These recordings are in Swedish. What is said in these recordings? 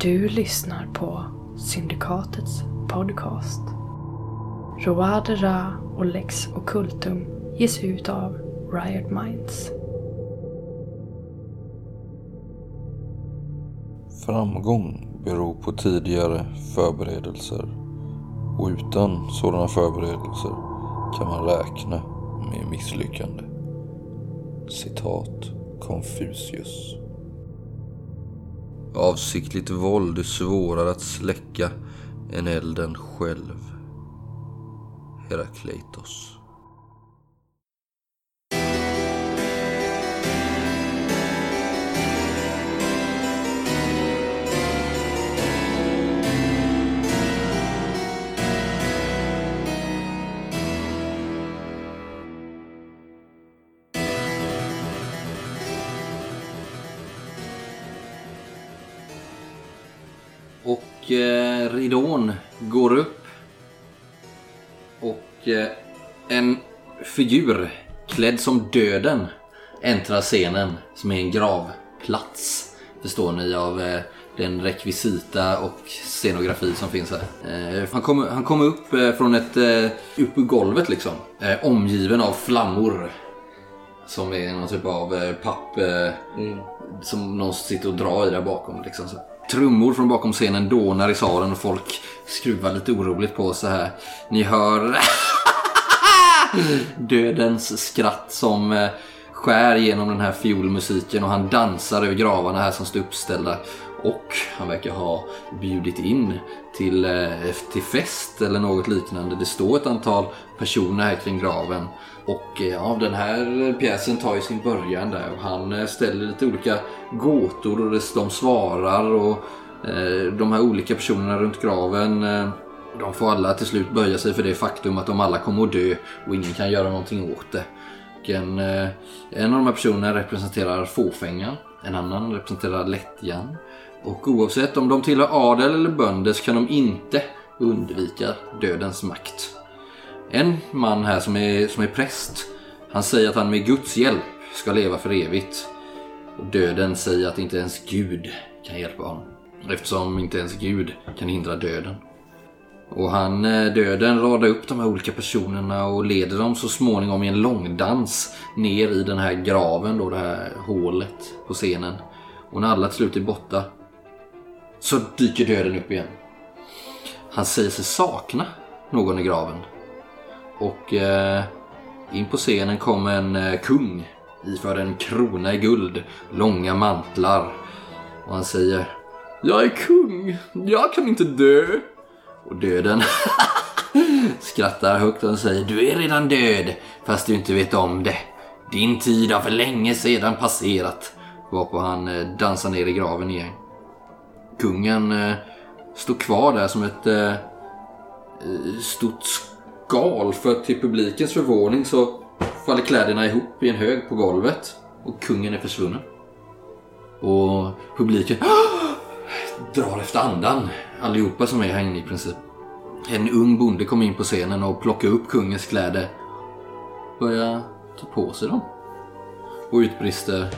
Du lyssnar på Syndikatets podcast. Roade Ra och Lex Occultum ges ut av Riot Minds. Framgång beror på tidigare förberedelser och utan sådana förberedelser kan man räkna med misslyckande. Citat Konfucius. Avsiktligt våld är svårare att släcka än elden själv. Herakleitos. Figur klädd som döden äntrar scenen som är en gravplats. Förstår ni av eh, den rekvisita och scenografi som finns här. Eh, han kommer han kom upp eh, från ett, upp ur golvet liksom. Omgiven av flammor. Som är någon typ av papp eh, som någon sitter och drar i där bakom. Liksom, så. Trummor från bakom scenen dånar i salen och folk skruvar lite oroligt på så här. Ni hör dödens skratt som eh, skär genom den här fiolmusiken och han dansar över gravarna här som står uppställda. Och han verkar ha bjudit in till, eh, till fest eller något liknande. Det står ett antal personer här kring graven. Och eh, ja, den här pjäsen tar ju sin början där och han ställer lite olika gåtor och de svarar och eh, de här olika personerna runt graven eh, de får alla till slut böja sig för det faktum att de alla kommer att dö och ingen kan göra någonting åt det. Och en, eh, en av de här personerna representerar fåfängan, en annan representerar lättjan. Och oavsett om de tillhör adel eller bönder så kan de inte undvika dödens makt. En man här som är, som är präst, han säger att han med Guds hjälp ska leva för evigt. Och döden säger att inte ens Gud kan hjälpa honom. Eftersom inte ens Gud kan hindra döden. Och han, eh, döden, radar upp de här olika personerna och leder dem så småningom i en långdans ner i den här graven då, det här hålet på scenen. Och när alla till slut är borta så dyker döden upp igen. Han säger sig sakna någon i graven. Och eh, in på scenen kom en eh, kung iförd en krona i guld, långa mantlar. Och han säger Jag är kung, jag kan inte dö. Och döden skrattar högt och säger Du är redan död, fast du inte vet om det. Din tid har för länge sedan passerat. Varpå han eh, dansar ner i graven igen. Kungen eh, står kvar där som ett eh, eh stort skal för till publikens förvåning så faller kläderna ihop i en hög på golvet och kungen är försvunnen. Och publiken drar efter andan, allihopa som är här inne i princip. En ung bonde kom in på scenen och plockade upp kungens kläder. Börjar ta på sig dem. Och utbrister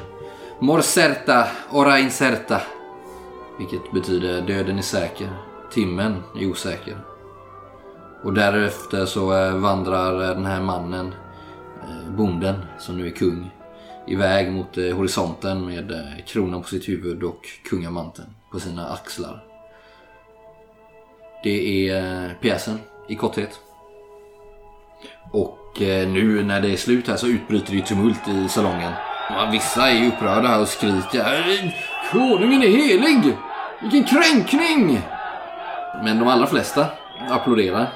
Morcerta, ora incerta. Vilket betyder döden är säker, timmen är osäker. Och därefter så eh, vandrar eh, den här mannen, eh, bonden som nu är kung, iväg mot horisonten med kronan på sitt huvud och kungamanteln på sina axlar. Det är eh, pjäsen i korthet. Och eh, nu när det är slut här så utbryter det tumult i salongen. Vissa är upprörda här och skriker Konungen är helig! Vilken kränkning! Men de allra flesta applåderar.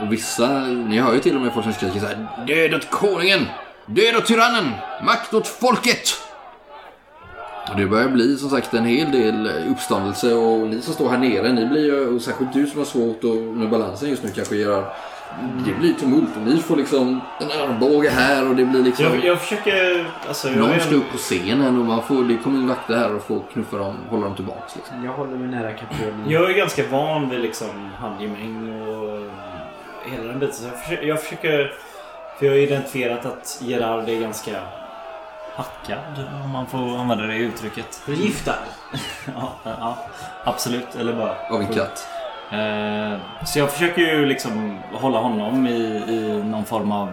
Och vissa, ni hör ju till och med folk som skriker så här Död åt konungen! Död åt tyrannen! Makt åt folket! Och det börjar bli som sagt en hel del uppståndelse och ni som står här nere, ni blir ju, och särskilt du som har svårt och med balansen just nu kanske gör det blir tumult och ni får liksom en armbåge här och det blir liksom Jag, jag försöker... Alltså, jag, någon ska är, upp på scenen och man får, det kommer in vakter här och får knuffa dem, hålla dem tillbaks liksom. Jag håller mig nära kaptenen. jag är ganska van vid liksom handgemäng och hela den biten. Så jag försöker, jag försöker... För jag har identifierat att Gerard är ganska... hackad, om man får använda det uttrycket. Förgiftad. Ja, ja absolut. Eller bara... Av en katt. Eh, så jag försöker ju liksom hålla honom i, i någon form av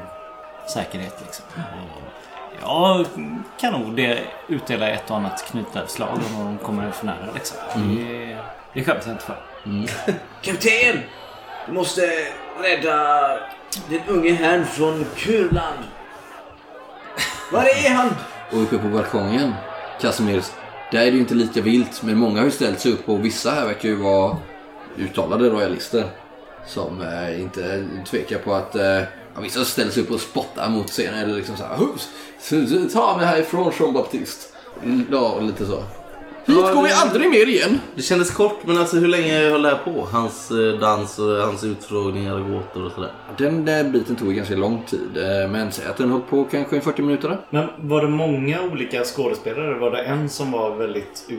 säkerhet. Liksom. Jag kan nog det, utdela ett och annat knytnävsslag om de kommer för nära. Liksom. Det, det skäms jag inte för. Kapten! Du måste rädda den unge herrn från Kurland. Var är han? Och uppe på balkongen, Casimir, där är det ju inte lika vilt. Men många har ju ställt sig upp och vissa här verkar ju vara uttalade royalister. Som eh, inte tvekar på att... Eh, ja, vissa ställer sig upp och spottar mot scenen. Eller liksom såhär... Ta mig härifrån Jean Baptiste. Mm, ja, lite så. Hit går vi aldrig mer igen! Det kändes kort, men alltså hur länge höll det här på? Hans eh, dans och hans utfrågningar och gåtor och sådär. Den där biten tog ganska lång tid. eh, Men säg att den höll på kanske 40 minuter. då. Men var det många olika skådespelare? Var det en som var väldigt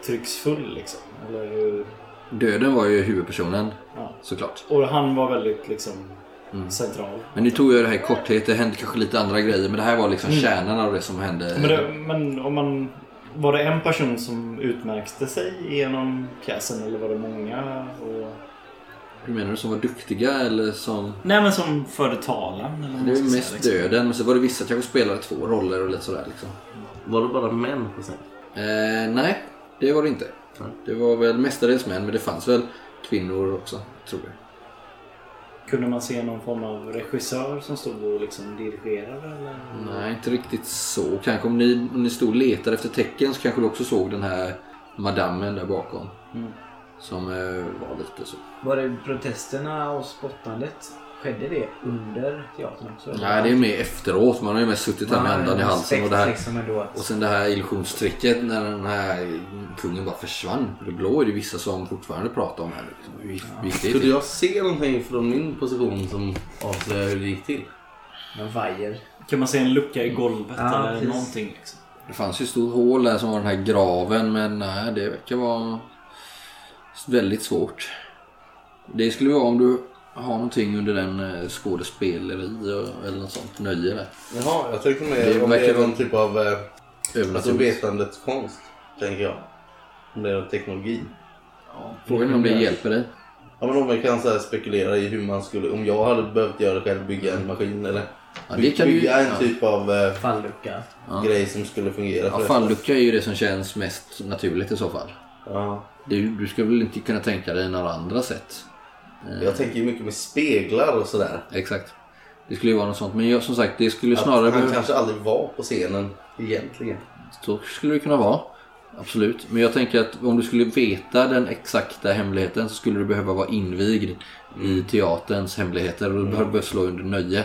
uttrycksfull liksom? Eller, Döden var ju huvudpersonen, ja. såklart. Och han var väldigt liksom central. Men nu tog jag det här i korthet. Det hände kanske lite andra grejer. Men det här var liksom kärnan av det som hände. Men, det, men om man... Var det en person som utmärkte sig genom pjäsen eller var det många? Och... Hur menar du? Som var duktiga eller som... Nej men som förde talan. Eller Det är mest säga, liksom. döden. Men så var det vissa kanske spelade två roller och lite sådär liksom. Var det bara män på scen? Eh, nej, det var det inte. Det var väl mestadels män. Men det fanns väl kvinnor också, tror jag. Kunde man se någon form av regissör som stod och liksom dirigerade? Eller? Nej, inte riktigt så. Kanske om ni, om ni stod och letade efter tecken så kanske du också såg den här madammen där bakom. Som eh, var lite så. Var det protesterna och spottandet? Skedde det under teatern också? eller? Nej, det är mer efteråt. Man har ju mest suttit här med andan i halsen. Och, det här, Liksom ändå att... och sen det här illusionstricket när den här kungen bara försvann. Det blå är det vissa som fortfarande pratar om här. Liksom. Hur Kunde jag se någonting från min position som avslöjar hur det gick till? En vajer. Kan man se en lucka i golvet Ja, eller precis. någonting? Liksom? Det fanns ju ett stort hål där som var den här graven men nej, det verkar vara väldigt svårt. Det skulle vara om du har någonting under den eh, skådespeleri eller något sånt nöje där. Jaha, jag tänkte Det mer om det är någon typ av eh, alltså vetandets konst. Tänker jag. Om det är någon teknologi. Frågan är om det hjälper dig. Ja men om man kan så här spekulera i hur man skulle, om jag hade behövt göra det själv, bygga en maskin eller Ja, det kan du ju- bygga en ja. typ av eh, Fallucka. grej som skulle fungera Ja, fallucka är ju det som känns mest naturligt i så fall. Ja. Det, du ska väl inte kunna tänka dig några andra sätt? Jag tänker ju mycket med speglar och sådär. Exakt. Det skulle ju vara något sånt. Men jag, som sagt, det skulle Att snarare han behöva... kanske aldrig var på scenen egentligen. Så skulle det kunna vara. Absolut. Men jag tänker att om du skulle veta den exakta hemligheten så skulle du behöva vara invigd i teaterns hemligheter och du behöver behöva slå under nöje.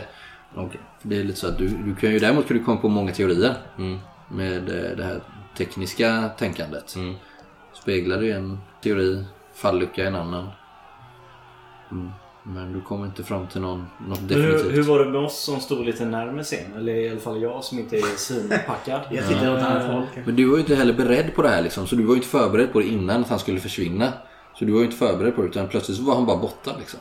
För Det är lite så att du, du kan ju däremot kan du komma på många teorier med eh, det här tekniska tänkandet. Mm. Speglar är en teori, fallucka en annan. Mm. Men du kommer inte fram till någon, något definitivt. Hur, hur var det med oss som stod lite närmare scenen? Eller i alla fall jag som inte är svinpackad. Jag tittar åt annat håll. Men du var ju inte heller beredd på det här liksom. Så du var ju inte förberedd på det innan att han skulle försvinna. Så du var ju inte förberedd på det utan plötsligt så var han bara borta liksom.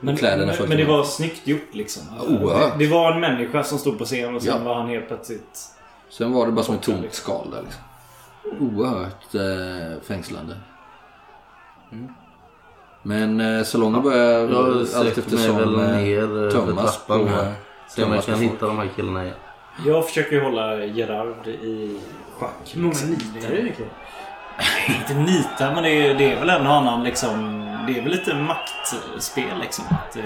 Men, men, men det var snyggt gjort liksom. oerhört. det, det var en människa som stod på scen och sen Ja. var han helt plötsligt... Sen var det bara som ett tomt liksom. skal där liksom. Oerhört eh, fängslande. Men eh, salongen börjar Jag allt eftersom eh, eh, tömmas på, eh. Se om jag kan hitta de här killarna igen. Jag försöker ju hålla Gerard i schack. Hur många nitar är det egentligen? Inte nita, men det är, det är väl en och annan liksom... Det är väl lite maktspel liksom. Att, eh,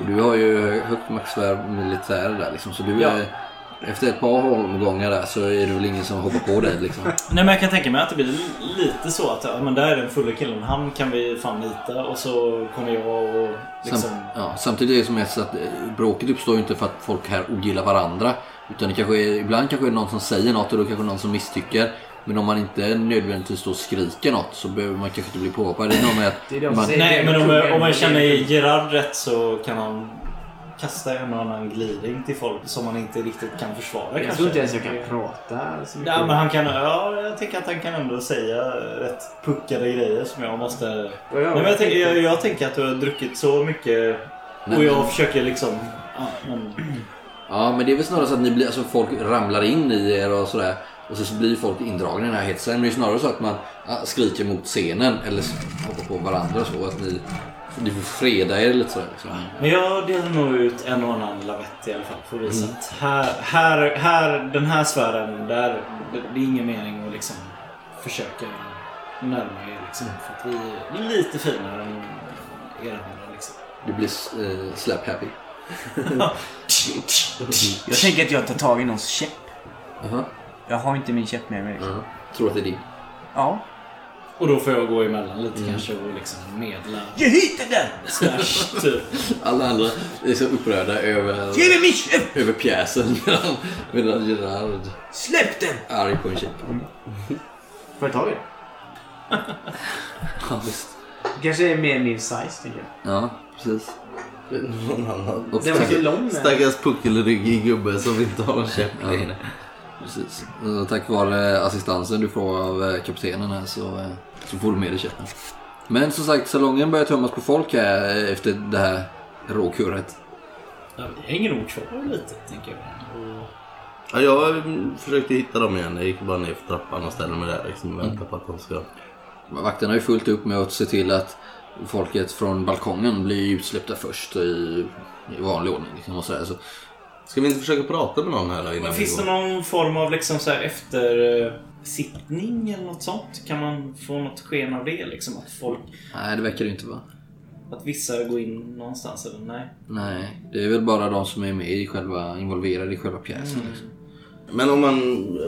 Och Du har ju högt maxvärd militär där liksom. Så du Ja. är, efter ett par omgångar där så är det väl ingen som hoppar på dig liksom. Nej men jag kan tänka mig att det blir lite så att ja, men där är den fulla killen. Han kan vi fan nita och så kommer jag och liksom... Sam, ja, samtidigt är det som mest att eh, bråket uppstår ju inte för att folk här ogillar varandra. Utan det kanske är, ibland kanske är det någon som säger något och då kanske någon som misstycker. Men om man inte nödvändigtvis och skriker något så behöver man kanske inte bli påhoppad. Det är nog med att man. Nej men om, om man känner Gerard rätt så kan han kasta en och annan glidning till folk som man inte riktigt kan försvara Jag kanske. tror inte ens jag kan prata så mycket. Ja, men han kan, ja, jag tänker att han kan ändå säga rätt puckade grejer som jag måste... Ja, ja, Nej, men jag, tänker, jag, jag tänker att du har druckit så mycket och jag försöker liksom... Ja, men, Ja, men det är väl snarare så att ni blir, alltså folk ramlar in i er och sådär. Och så blir folk indragna i den här hetsen. Men det är snarare så att man skriker mot scenen eller hoppar på varandra så att ni, ni får freda er lite sådär. Liksom. Men jag delar nog ut en och annan lavett i alla fall för att visa att här, här, här, den här sfären, där, det, är ingen mening att liksom försöka närma er liksom. För att vi vi är lite finare än er andra liksom. Du blir eh, slap happy. Jag tänker att jag tar tag i någons käpp. Jaha. Jag har inte min käpp med mig. Liksom. Ja. Tror att det är din. Ja. Och då får jag gå emellan lite kanske och liksom medla. Ge hit den där! Slash, typ. Alla andra är så upprörda över, Ge mig över pjäsen medan, Gerard Släpp den! är arg på en käpp. Får jag ta det? Ja, visst. Kanske är mer min size, tänker jag. Ja, precis. Någon annan. Och lång. Stackars puckelryggig gubbe som inte har en käpp längre. Precis. Tack vare assistansen du får av eh, kaptenen här så, eh, så får du med dig käppen. Men som sagt, salongen börjar tömmas på folk här eh, efter det här råkurret. Ja, vi hänger nog kvar lite, tänker jag. Och Ja, jag mm, försökte hitta dem igen. Jag gick bara ner för trappan och ställde mig där liksom, och väntade på att de ska... Vakterna har ju fullt upp med att se till att folket från balkongen blir utsläppta först i, i vanlig ordning. Liksom, och sådär. Så, Ska vi inte försöka prata med någon här då innan Men vi finns det någon form av liksom så här eftersittning eller något sånt? Kan man få något sken av det? Liksom att folk, nej, det verkar det inte vara. att vissa går in någonstans eller nej? Nej, det är väl bara de som är med i själva, involverade i själva pjäsen. Liksom. Men om man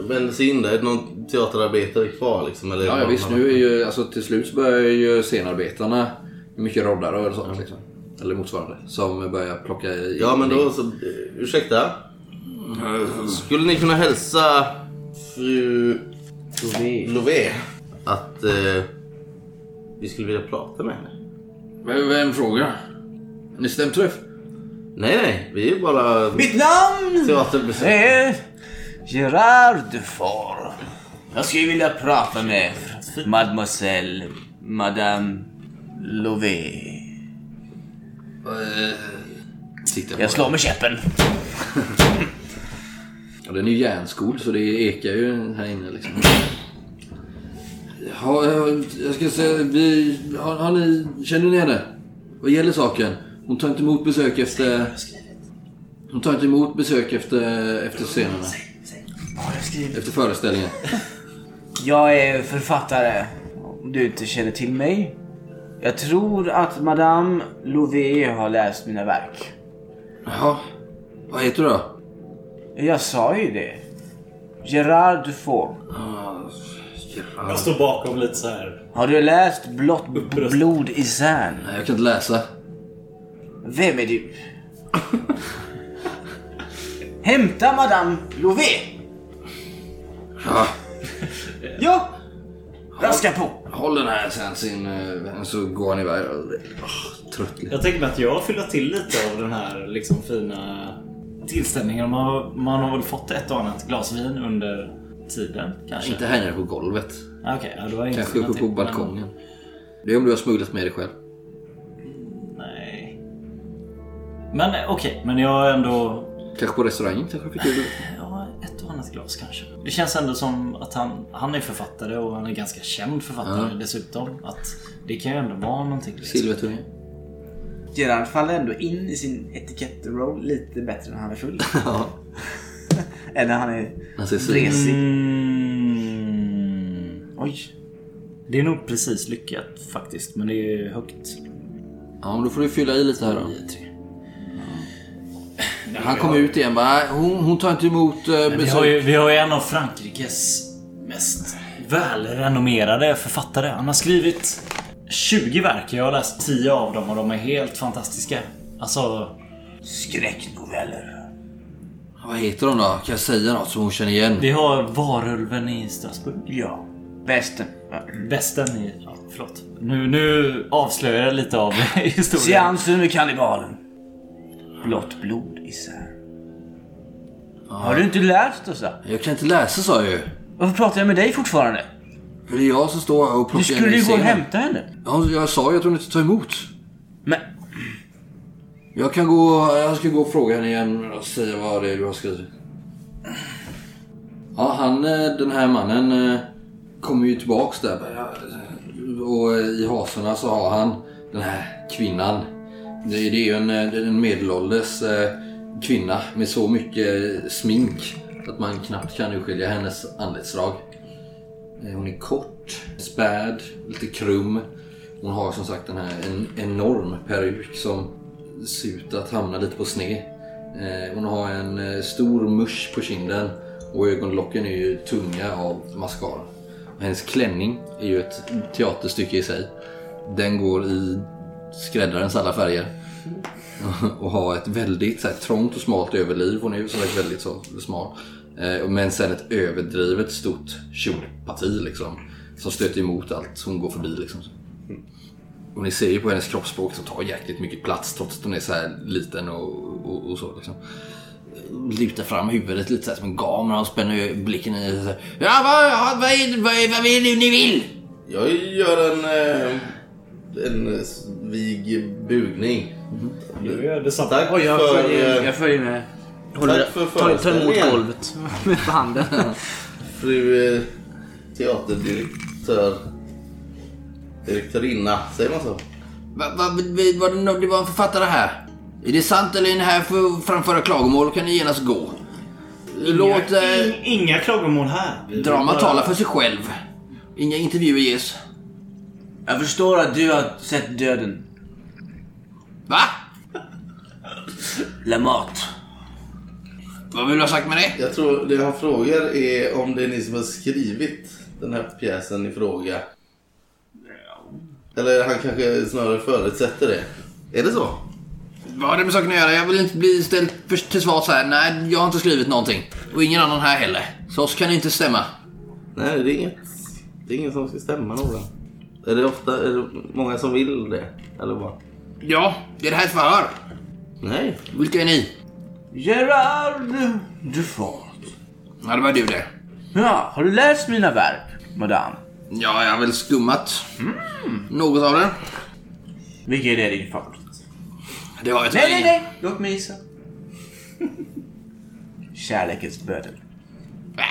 vänder sig in där, är det någon teaterarbetare kvar liksom? Eller Ja, ja visst. Nu är ju, alltså, till slut så börjar ju scenarbetarna, mycket roddare och sånt liksom. Eller motsvarande. Som börjar plocka i. Ja men då så, ursäkta? Skulle ni kunna hälsa fru Lové att eh, vi skulle vilja prata med henne? Vem, vem frågar? Ni stämträff? Nej nej, vi är bara Mitt namn teaterbesök. är Gerard Dufour. Jag skulle vilja prata med Mademoiselle Madame Lové. På Jag slår med käppen. Ja, den är ju järnskold så det ekar ju här inne liksom. Ja, jag- ska säga, vi, har, har ni, känner ni henne? Vad gäller saken? Hon tar inte emot besök efter... Hon tar inte emot besök efter, efter scenerna. Efter föreställningen. Jag är författare. Om du inte känner till mig. Jag tror att Madame Lové har läst mina verk. Jaha. Vad heter du då? Jag sa ju det. Gerard Dufour. Jag står bakom lite så här. Har du läst Blått blod i Cern? Nej, jag kan inte läsa. Vem är du? Hämta Madame Lové! Ja, Ja! Raska på! håll den här sen sin... eh, Så går han iväg. Oh, trött. Jag tänker mig att jag fyller till lite av den här liksom fina tillställningen. Man, har- man har väl fått ett och annat glas vin under tiden kanske? Inte här nere på golvet. Ah, Okej, ja, det var Kanske uppe på någonting, men- balkongen. Det är om du har smugglat med dig själv. Nej. Men eh, okej, men jag har ändå Kanske på restaurangen kanske fick du Ja, ett och annat glas kanske. Det känns ändå som att han, han är författare och han är ganska känd författare dessutom. Att det kan ju ändå vara någonting. Liksom. Silvertunga. Gerard faller ändå in i sin etikettroll lite bättre när han är full. Ja. Än när han är bresig. Mm. Oj. Det är nog precis lyckat faktiskt, men det är högt. Ja, men då får du fylla i lite här då. Han kom ut igen bara, hon, hon tar inte emot uh, Men vi, besök. har ju, vi har ju en av Frankrikes mest välrenommerade författare. Han har skrivit 20 verk. Jag har läst 10 av dem och de är helt fantastiska. Alltså, Skräcknoveller. Vad heter de då? Kan jag säga något som hon känner igen? vi har Varulven i Strasbourg. Ja. Västern. Västen i... Ja, förlåt. Nu, nu avslöjar jag lite av historien. Seansen med kannibalen. Blått blod i Cern. Har du inte läst dessa? Jag kan inte läsa sa jag ju. Varför pratar jag med dig fortfarande? För det är jag som står här och Du plockar skulle in ju gå och hämta henne. Ja, jag sa ju att hon inte tar emot. Men... Jag kan gå, jag ska gå och fråga henne igen och säga vad det är du har skrivit. Ja, han, eh, den här mannen eh, kommer ju tillbaks där. Och i hasorna så har han den här kvinnan. Det är ju en, eh, en medelålders eh, kvinna med så mycket smink att man knappt kan urskilja hennes anletsdrag. Eh, hon är kort, späd, lite krum. Hon har som sagt den här en enorm peruk som ser ut att hamna lite på sned. Eh, hon har en eh, stor musch på kinden och ögonlocken är ju tunga av mascara. Och hennes klänning är ju ett teaterstycke i sig. Den går i skräddarens alla färger. och har ett väldigt så här, trångt och smalt överliv. Hon är ju som sagt väldigt så smal. Eh, men sen ett överdrivet stort kjolparti liksom. Som stöter emot allt hon går förbi liksom. Och ni ser ju på hennes kroppsspråk som tar jäkligt mycket plats trots att hon är så här liten och, och, och så liksom. Lutar fram huvudet lite så här som en gamera och spänner blicken i. Så här, ja, vad, vad, är, vad, är, vad är det ni vill? Jag gör en, eh, en svig bugning. Du gör detsamma. Tack jag för... eh, jag följer med. Håller, Tack för tar, tar emot golvet med handen. Fru eh, teaterdirektör. Direktörinna, säger man så? Va, va, var det, nå- det var en författare här. Är det sant eller är ni här för att framföra klagomål kan ni genast gå. Låt eh, In, inga klagomål här. Vi vill dramat bara- tala för sig själv. Inga intervjuer ges. Jag förstår att du har sett döden. Va? Lamat. Vad vill du ha sagt med det? Jag tror det han frågar är om det är ni som har skrivit den här pjäsen i fråga. Eller han kanske snarare förutsätter det. Är det så? Vad har det med saken att göra? Jag vill inte bli ställd till svars här. Nej, jag har inte skrivit någonting. Och ingen annan här heller. Så oss kan det inte stämma. Nej, det är inget. Det är ingen som ska stämma någon. Är det ofta, är det många som vill det? Eller vad? Ja, det är det här ett förhör. Nej. Vilka är ni? Gerard Dufort. Ja, det var du det. Ja, har du läst mina verk, madame? Ja, jag har väl skummat. Något av det. Vilken är din favorit? Det har jag Nej, nej, nej. Låt mig gissa. Kärlekens bödel. Äh,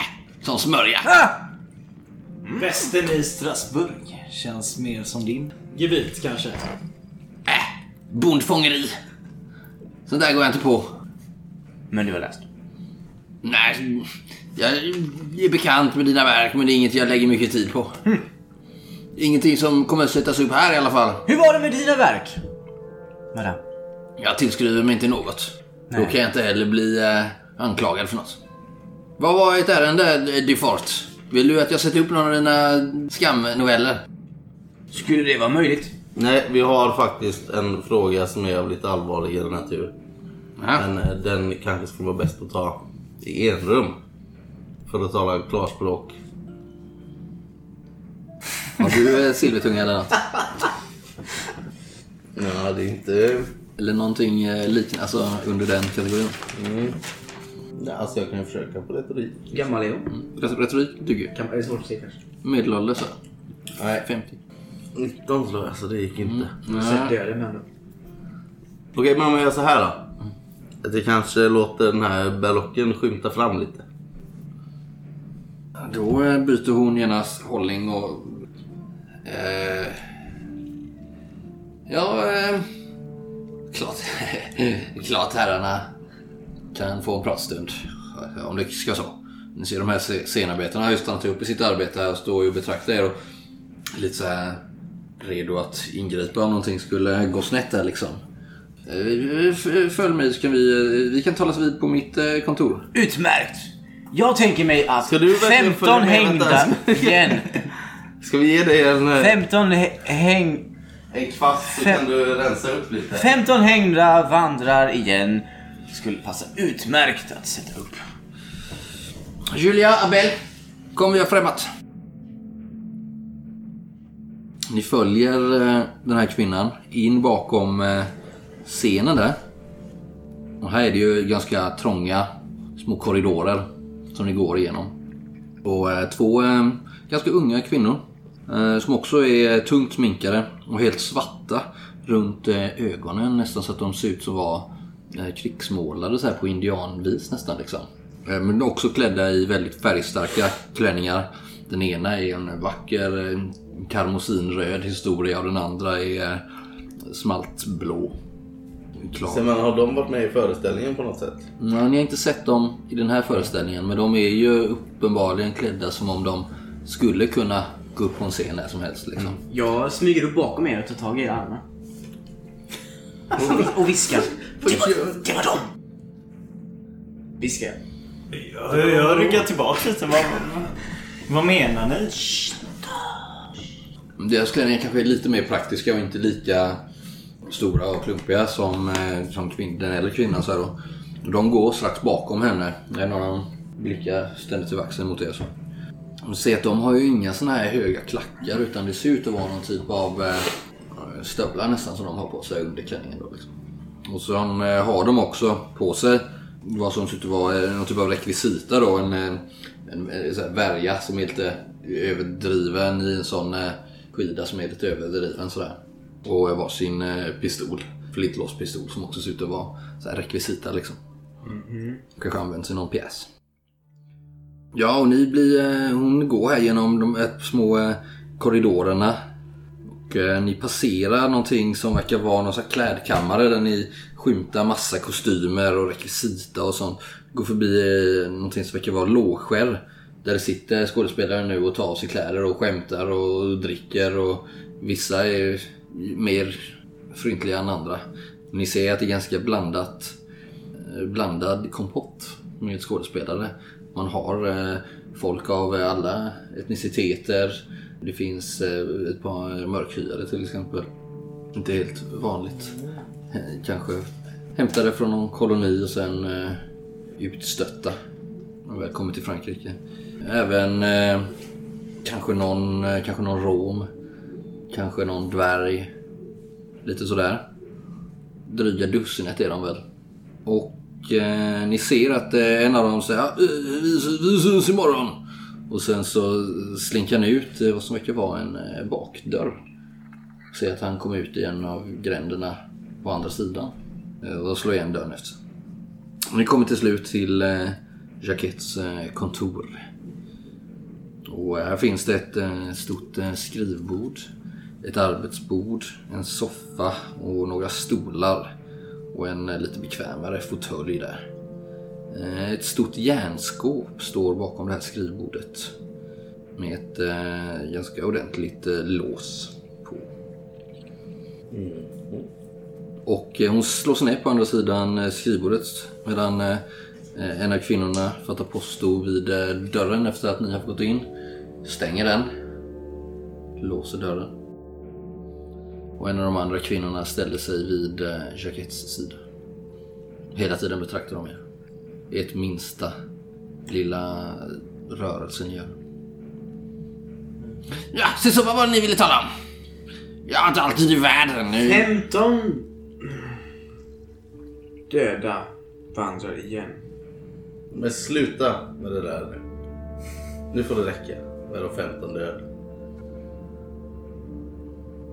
som smörja. Ah! Västern i Strasbourg känns mer som din gebit kanske. Äh, bondfångeri. Sånt där går jag inte på. Men du har läst. Nej, jag är bekant med dina verk men det är inget jag lägger mycket tid på. Ingenting som kommer att sättas upp här i alla fall. Hur var det med dina verk? Madame. Jag tillskriver mig inte något. Då Nej. kan jag inte heller bli eh, anklagad för något. Vad var ert ärende, eh, Dufort? Vill du att jag sätter upp någon av dina skamnoveller? Skulle det vara möjligt? Nej, vi har faktiskt en fråga som är av lite allvarligare natur. Ja. Men eh, den kanske skulle vara bäst att ta i enrum. För att tala klarspråk. Har du eh, silvertunga eller något? Ja, det är inte... Eller någonting eh, liknande, alltså under den kategorin? Ja, alltså jag kan ju försöka på retorik. Gammal är hon? Ret- Retorik duger. Kan- Är det svårt att se kanske? Medelålders så. Nej, 50. 19 slår jag så det gick inte. Sett döden med ändå. Okej, men om jag gör så här då. Att jag kanske låter den här berlocken skymta fram lite. Då eh, byter hon genast hållning och... Eh, ja, eh, klart, klart herrarna kan få en pratstund. Om det ska så. Ni ser de här scenarbetarna har ju stannat upp i sitt arbete här och står och betraktar er och lite så här redo att ingripa om någonting skulle gå snett där liksom. Eh, Följ mig så kan vi, eh, vi kan talas vid på mitt eh, kontor. Utmärkt! Jag tänker mig att Ska du verkligen 15 följa med? hängda... Igen. Ska vi ge dig en, eh, 15 hä- häng... en kvast så Fem- kan du rensa upp lite? 15 hängda vandrar igen. Skulle passa utmärkt att sätta upp. Julia, Abel, kom vi har främmat. Ni följer den här kvinnan in bakom scenen där. Och här är det ju ganska trånga små korridorer som ni går igenom. Och eh, två eh, ganska unga kvinnor eh, som också är tungt sminkade och helt svarta runt eh, ögonen nästan så att de ser ut som var eh, krigsmålade så här på indianvis nästan liksom. Men också klädda i väldigt färgstarka klänningar. Den ena är en vacker karmosinröd historia och den andra är smaltblå. Klar. Sen man, har de varit med i föreställningen på något sätt? Ja, ni har inte sett dem i den här föreställningen men de är ju uppenbarligen klädda som om de skulle kunna gå upp på en scen när som helst. Liksom. Jag smyger upp bakom er och tar tag i era armar. Och, och viskar. Det var, det var dem! Viskar jag. Jag, jag ryggar tillbaka lite. Vad, vad, vad menar ni? Deras klänningar kanske är lite mer praktiska och inte lika stora och klumpiga som, eh, som kvin- den äldre kvinnan. Så här då. De går strax bakom henne. Det är några blickar ständigt i vaxen mot er. Så. Man ser att de har ju inga såna här höga klackar utan det ser ut att vara någon typ av eh, stövlar nästan som de har på sig under klänningen. Då, liksom. Och så eh, har de också på sig vad som ser ut att vara någon typ av rekvisita då. En, en, en, en så här värja som är lite överdriven i en sån eh, skida som är lite överdriven sådär. Och varsin eh, pistol. Flintlåspistol som också ser ut att vara så här rekvisita liksom. Kanske används i någon pjäs. Ja, och ni blir, eh, hon går här genom de här små eh, korridorerna. Och eh, ni passerar någonting som verkar vara någon här klädkammare där ni skymtar massa kostymer och rekvisita och sånt. Går förbi eh, någonting som verkar vara loger. Där det sitter skådespelare nu och tar av sig kläder och skämtar och dricker och vissa är mer fryntliga än andra. Ni ser att det är ganska blandat eh, blandad kompott med skådespelare. Man har eh, folk av alla etniciteter. Det finns eh, ett par mörkhyade till exempel. Inte helt vanligt. Kanske hämtade från någon koloni och sen utstötta. När de väl kommer till Frankrike. Även kanske, någon, kanske någon rom. Kanske någon dvärg. Lite sådär. Dryga dussinet är de väl. Och eh, ni ser att eh, en av dem säger vi, vi syns imorgon. Och sen så slinker han ut eh, vad som verkar vara en eh, bakdörr. Ser att han kommer ut i en av gränderna på andra sidan. Eh, och slår igen dörren efter sig. Ni kommer till slut till eh, Jacquettes eh, kontor. Och eh, här finns det ett eh, stort eh, skrivbord, ett arbetsbord, en soffa och några stolar. Och en eh, lite bekvämare fåtölj där. Eh, Ett stort järnskåp står bakom det här skrivbordet. Med ett eh, ganska ordentligt lås på. Och eh, hon slår sig ner på andra sidan skrivbordet medan en av kvinnorna fattar posto vid dörren efter att ni har gått in. Stänger den. Låser dörren. Och en av de andra kvinnorna ställer sig vid eh, Jacquettes sida. Hela tiden betraktar de er. Ert minsta lilla rörelse ni gör. Ja, så, så vad var det ni ville tala om? Jag har inte alltid i världen nu. 15 döda vandrar igen. Men sluta med det där nu. Nu får det räcka med de 15 döda.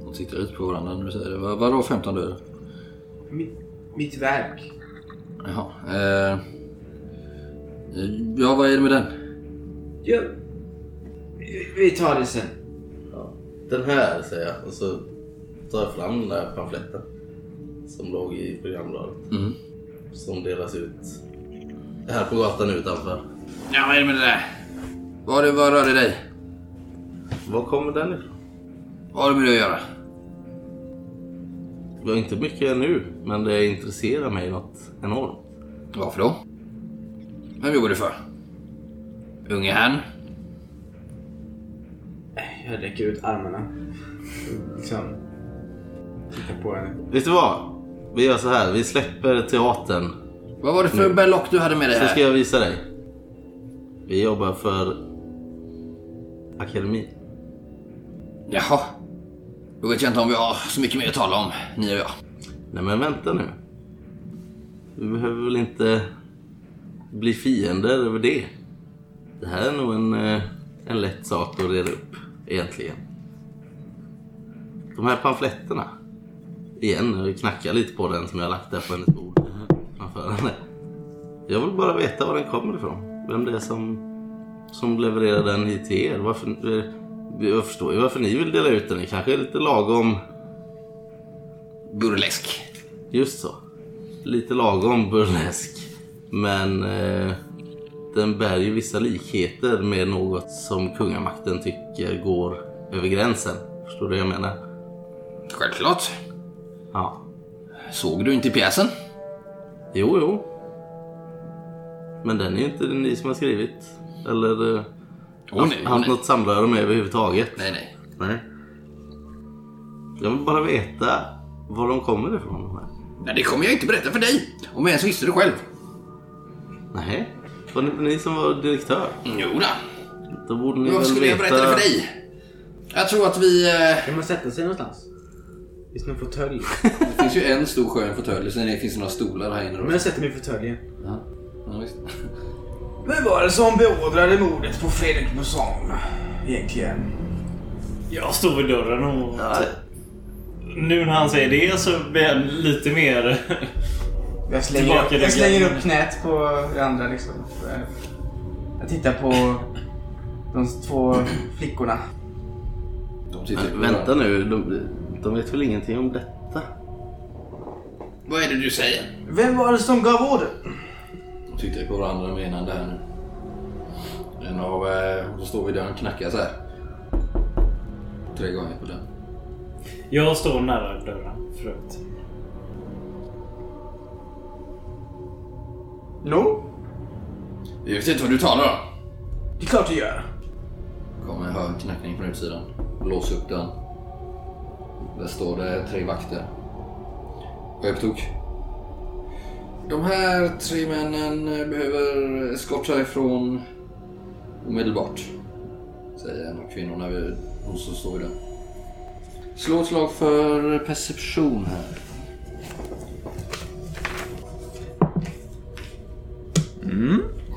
De tittar ut på varandra när du säger det. Vad- Vadå 15 döda? Mitt, mitt verk. Jaha. Eh, ja, vad är det med den? Ja, vi tar det sen. Ja. Den här säger jag och så tar jag fram den där pamfletten. Som låg i programbladet. Mm. Som delas ut här på gatan utanför. Ja, vad är det med det där? Vad, vad rör det dig? Var kommer den ifrån? Vad har det med det att göra? Det var inte mycket nu, men det intresserar mig något enormt. Varför då? Vem jobbar du för? Unge herrn? Jag räcker ut armarna. Liksom. Tittar på henne. Vet du vad? Vi gör så här, vi släpper teatern. Vad var det för berlock du hade med dig Så ska här? jag visa dig. Vi jobbar för Akademin. Jaha. Då vet jag inte om vi har så mycket mer att tala om, ni och jag. Nej men vänta nu. Vi behöver väl inte bli fiender över det. Det här är nog en, eh, en lätt sak att reda upp egentligen. De här pamfletterna. igen jag knackar lite på den som jag har lagt där på hennes bord framför henne. Jag vill bara veta var den kommer ifrån. Vem det är som, som levererar den hit till er. Varför, eh, jag förstår ju varför ni vill dela ut den. Ni kanske är lite lagom... Burlesk. Just så. Lite lagom burlesk. Men eh, den bär ju vissa likheter med något som kungamakten tycker går över gränsen. Förstår du vad jag menar? Självklart. Ja. Såg du inte pjäsen? Jo, jo. Men den är ju inte ni som har skrivit. Eller eh, Åh, haft, nej, åh, haft nej. något samröre med överhuvudtaget. Nej, nej. Nej. Jag vill bara veta var de kommer ifrån. de här. Nej, det kommer jag inte berätta för dig. Om jag ens visste det själv. Nej. Var det inte ni som var direktör? Jo då. Då borde ni Varför väl skulle jag veta... berätta det för dig? Jag tror att vi... Eh, Kan man sätta sig någonstans? Finns det någon fåtölj? det finns ju en stor skön fåtölj, sen finns det några stolar här inne. Men Då. jag sätter mig i fåtöljen. Ja, ja, visst. Vem var det som beordrade mordet på Fredrik Mousson? Egentligen. Jag står vid dörren och... Ja, Nu när han säger det så blir jag lite mer... Jag slänger, upp, jag slänger upp knät på det andra liksom. Jag tittar på de två flickorna. De men vänta nu. De, de vet väl ingenting om detta? Vad är det du säger? Vem var det som gav order? Tittar på varandra menande här nu. En av... Eh, så står vid dörren och knackar så här. Tre gånger på den. Jag står nära dörren förut. No? Vi vet inte vad du talar om. Det är klart du gör. Kommer en hög knackning från utsidan. Lås upp den. Där står det tre vakter. Skepptok. De här tre männen behöver eskort härifrån omedelbart. Säger en av kvinnorna vid hon som står den. Slå ett slag för perception här.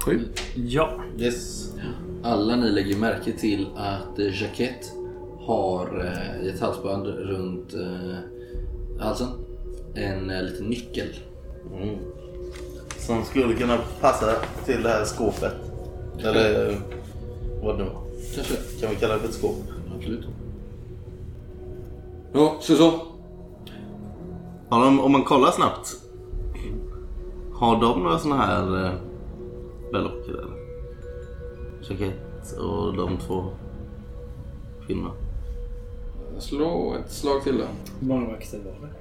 Sju. Ja. Yes. Alla ni lägger märke till att eh, Jacquette har eh, i ett halsband runt eh, halsen en eh, liten nyckel. Mm. Som skulle kunna passa till det här skåpet. Eller vad det var. Kanske. Kan vi kalla det för ett skåp? Absolut. Ja, så så. Har de, om man kollar snabbt. Har de några såna här eh, berlocker eller? Jackett och de två kvinnorna. Slå ett slag till då. Hur många vakter var det?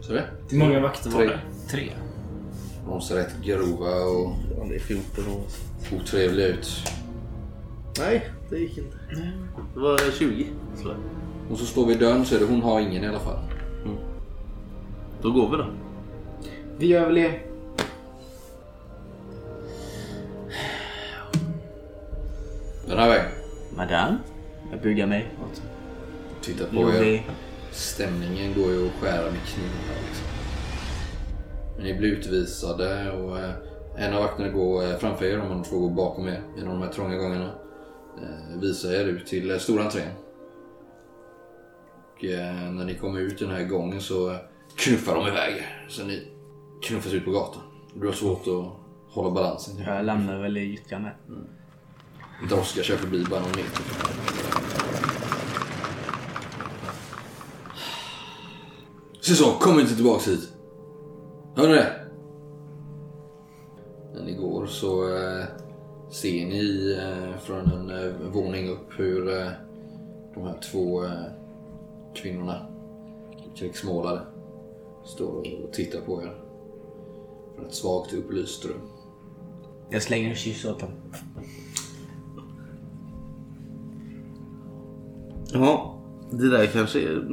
Så det? Hur många vakter var Tre. det? Tre. De ser rätt grova och Ja, det är 14 år. otrevliga ut. Nej, det gick inte. Det var 20 slag. Och så står vi i dörren så är det hon har ingen i alla fall. Då går vi då. Vi gör väl det. Den här vägen. Madame? Jag bugar mig Titta på er. Stämningen går ju att skära med knivar liksom. Ni blir utvisade och eh, en av vakterna går eh, framför er, de andra två går bakom er genom de här trånga gångarna. Eh, visar er ut till stora entrén. Och när ni kommer ut den här gången så knuffar de iväg er. Så ni knuffas ut på gatan. Du har svårt att hålla balansen. Jag lämnar väl i gyttjan där. Droska kör förbi bara någon meter. Så, kom inte tillbaks hit. Hör ni det? När ni går så eh, ser ni eh, från en eh, våning upp hur eh, de här två eh, kvinnorna, krigsmålade, står och tittar på er. Från ett svagt upplyst rum. Jag slänger en kyss åt dem. Ja, det där kanske är...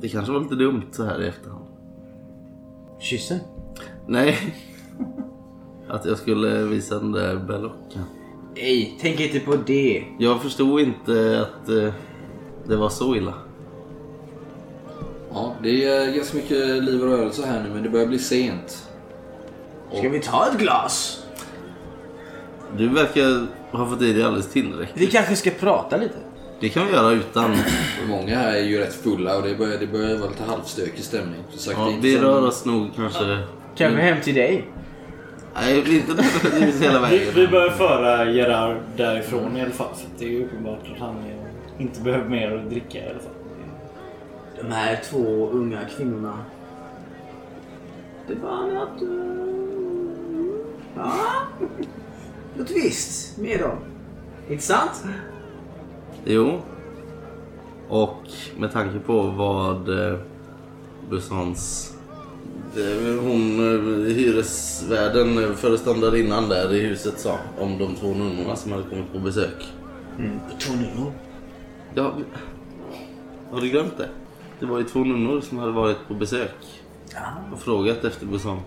Det kanske var lite dumt så här i efterhand. Kyssen? Nej. Att jag skulle visa den där berlocken. Nej, tänk inte på det. Jag förstod inte att eh, det var så illa. Ja, det är ganska mycket liv och rörelse här nu men det börjar bli sent. Ska vi ta ett glas? Du verkar ha fått i dig alldeles tillräckligt. Vi kanske ska prata lite. Det kan vi göra utan. Många här är ju rätt fulla och det börjar, det börjar vara lite halvstökig stämning. Så sagt, det är Ja, vi som- rör oss nog kanske... Kanske hem till dig. Nej, inte nödvändigtvis hela Vi, vägen. vi bör föra Gerard därifrån i alla fall. För det är ju uppenbart att han är, inte behöver mer att dricka i alla fall. De här två unga kvinnorna. Det var något... Ja. Något visst med dem. Inte sant? Jo. Och med tanke på vad eh, Bussons... eh, Hon, eh, hyresvärden, eh, föreståndarinnan där i huset sa om de två nunnorna som hade kommit på besök. Två nunnor. Ja, har du glömt det? Det var ju två nunnor som hade varit på besök och frågat efter Busson.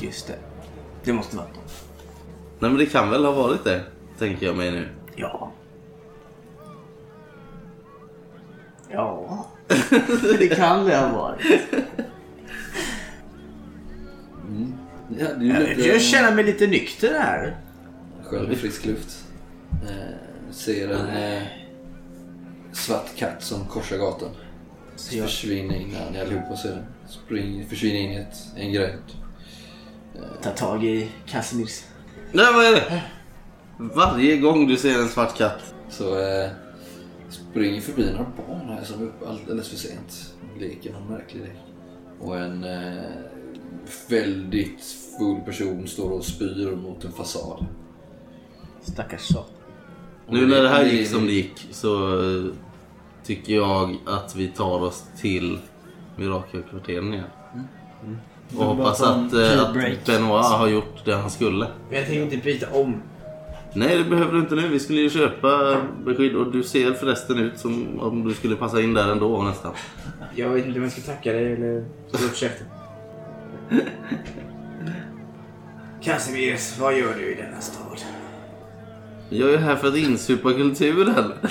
Just det. Det måste vara dem. Nej men det kan väl ha varit det, tänker jag mig nu. Ja. Ja. det kan det ha varit. Ja, ju Jag, lite... jag känner mig lite nykter här. Skön frisk luft. Eh, ser en eh, svart katt som korsar gatan. Försvinner in, ja, ni allihopa ser den. Spring, försvinner in i ett, en gränd. Ta tag i Casimirs. Nej vad är det? Varje gång du ser en svart katt. Så eh, springer förbi några barn här som är uppe alldeles för sent. Leker någon märklig lek. Och en eh, väldigt full person står och spyr mot en fasad. Stackars satan. Nu när det här gick som det gick så eh, tycker jag att vi tar oss till Mirakelkvarteren igen. Och hoppas bara ta en att, eh, att. Benoit har gjort det han skulle. Men jag tänker inte byta om. Nej, det behöver du inte nu. Vi skulle ju köpa beskydd och du ser förresten ut som om du skulle passa in där ändå nästan. Jag vet inte om jag ska tacka dig eller slå upp käften. Casimirs, vad gör du i denna stad? Jag är här för att insupa kulturen.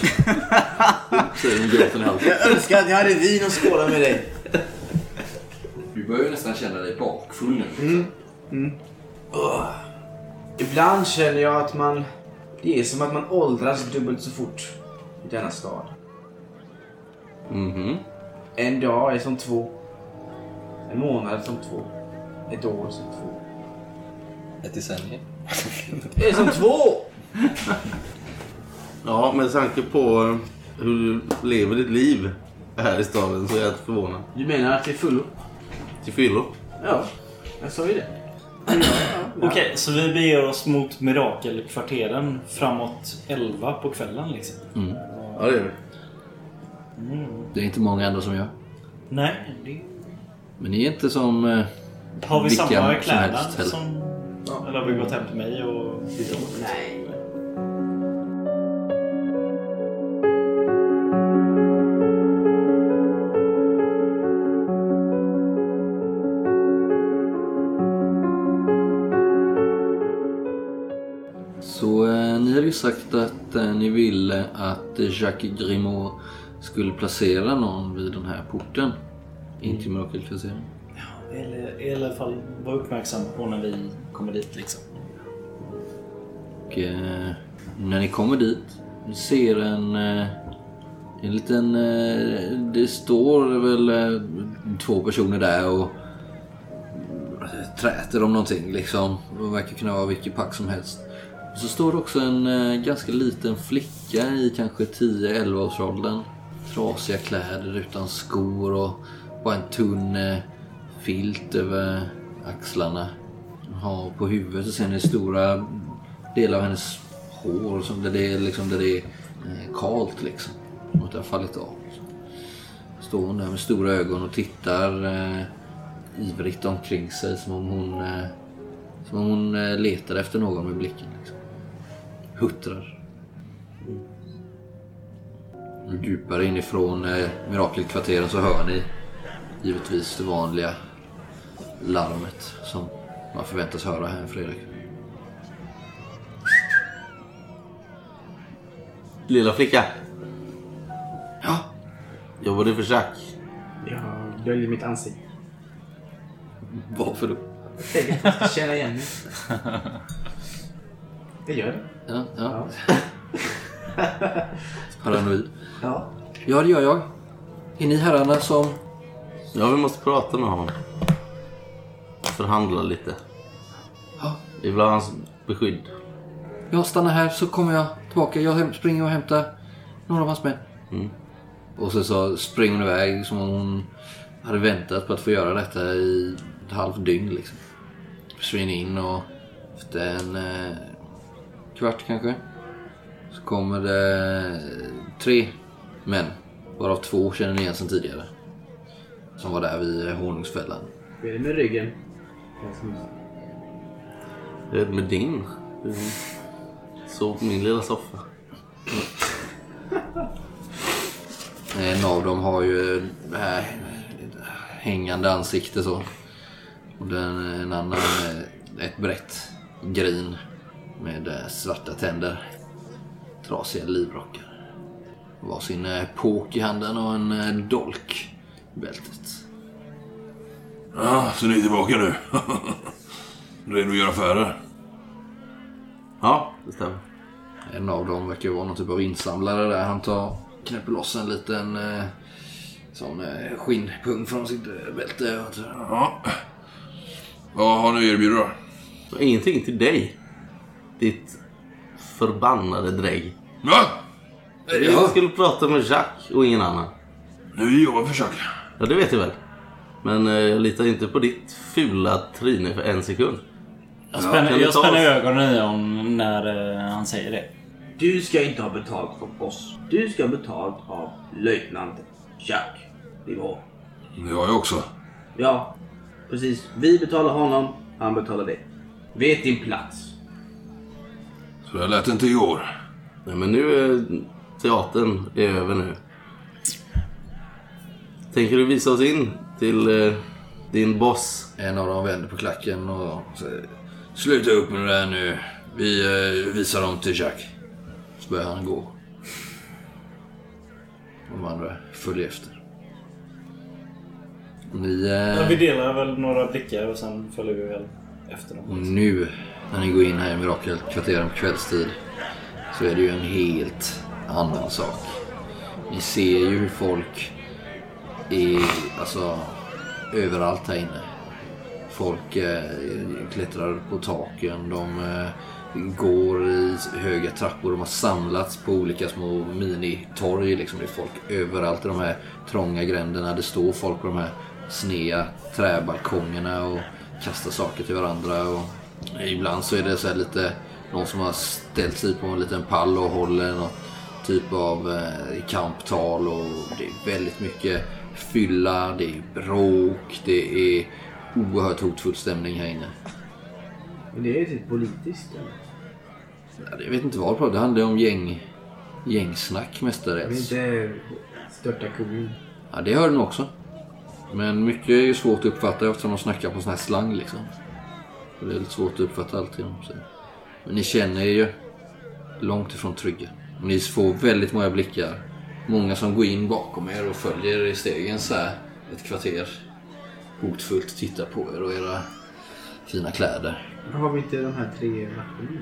Jag önskar att jag hade vin och skåla med dig. Du börjar ju nästan känna dig bakfull nu. Ibland känner jag att man... Det är som att man åldras dubbelt så fort i denna stad. Mhm. En dag är som två. En månad som två. Ett år som två. Ett decennium. Det är som två! Ja, med tanke på hur du lever ditt liv här i staden så är jag inte förvånad. Du menar att det är fullo? Till fyllo. Ja, jag sa ju det. Okej, så vi beger oss mot Mirakelkvarteren framåt 11 på kvällen liksom? Ja, det gör vi. Det är inte många ändå som gör. Nej, det... Men ni är inte som... Eh, Har vi samma som kläder eller? som... Eller har vi gått hem till mig och? Nej. Sagt att eh, ni ville att Jacques Grimaud skulle placera någon vid den här porten. In till mirakelkvarteren. Eller i alla fall vara uppmärksam på när vi kommer dit liksom. Och eh, när ni kommer dit, ni ser en, eh, en liten... Eh, det står väl två personer där och träter om någonting liksom. De verkar kunna vara vilket pack som helst. Och så står det också en eh, ganska liten flicka i kanske 10-11 års åldern. Trasiga kläder utan skor och bara en tunn eh, filt över axlarna. Har på huvudet så ser ni stora delar av hennes hår som där det är, liksom, där det är eh, kalt liksom. Som att det har fallit av. Står hon där med stora ögon och tittar eh, ivrigt omkring sig som om hon, eh, som om hon eh, letar efter någon med blicken. Liksom. Huttrar. Och Djupare inifrån eh, Mirakelkvarteren så hör ni givetvis det vanliga larmet som man förväntas höra här en fredagkväll. Lilla flicka. Ja, Jobbar du för Jacques? Jag döljer mitt ansikte. varför då? Jag ska känna igen mig. Det gör det. Ja, ja. Paranoid. Ja. Ja, det gör jag. Är ni herrarna som... Ja, vi måste prata med honom. Förhandla lite. Ja. Vi vill ha hans beskydd. Jag stannar här så kommer jag tillbaka. Jag springer och hämtar några av hans män. Mm. Och så, så springer hon iväg som om hon hade väntat på att få göra detta i ett halvt dygn. Liksom. Försvinner in och efter en eh, kvart kanske så kommer det tre män. Varav två känner ni igen sedan tidigare. Som var där vid honungsfällan. Hur är det med ryggen? Hur är det med din? Sov på min lilla soffa. En av dem har ju det här hängande ansikte så. Och den, en annan eh, ett brett grin med eh, svarta tänder. Trasiga livrockar. Var sin eh, påk i handen och en eh, dolk i bältet. Ja, så ni är tillbaka nu. Redo att göra affärer? Ja, det stämmer. En av dem verkar vara någon typ av insamlare där. Han tar, knäpper loss en liten eh, sån eh, skinnpung från sitt eh, bälte. Ja. Vad har ni att erbjuda? Och ingenting till dig. Ditt förbannade drägg. Va? Jag skulle prata med Jacques och ingen annan. Nu jobbar för Chuck. Ja, det vet jag väl. Men eh, jag litar inte på ditt fula tryne för en sekund. Jag spänner, jag spänner ögonen i honom när eh, han säger det. Du ska inte ha betalt från oss. Du ska ha betalt av löjtnant Jack. Det har jag också. Ja, precis. Vi betalar honom, han betalar det. Vet din plats. Så jag lät inte igår. Nej, men nu är teatern är över nu. Tänker du visa oss in till eh, din boss? En av dem vänder på klacken och säger Sluta upp med det där nu. Vi eh, visar dem till Jack. Så börjar han gå. De andra följer efter. Ni... Eh, vi delar väl några blickar och sen följer vi väl efter dem. nu när ni går in här i Mirakelkvarteren på kvällstid så är det ju en helt annan sak. Ni ser ju hur folk är alltså överallt här inne. Folk eh, klättrar på taken, de eh, går i höga trappor, de har samlats på olika små minitorg. Liksom. Det är folk överallt i de här trånga gränderna. Det står folk på de här snea träbalkongerna och kastar saker till varandra. Och ibland så är det så här lite någon som har ställt sig på en liten pall och håller något typ av eh, kamptal och det är väldigt mycket fylla, det är bråk, det är oerhört hotfull stämning här inne. Men det är ju typ politiskt. eller? Ja, Jag vet inte vad det var, det handlar om gäng, gängsnack mestadels. inte störta kungen. Ja, det hör den också. Men mycket är ju svårt att uppfatta eftersom de snackar på sån här slang liksom. Det är lite svårt att uppfatta allting de säger. Men ni känner er ju långt ifrån trygga. Och Ni får väldigt många blickar. Många som går in bakom er och följer er i stegen så här ett kvarter. Hotfullt tittar på er och era fina kläder. Har vi inte de här tre vakterna?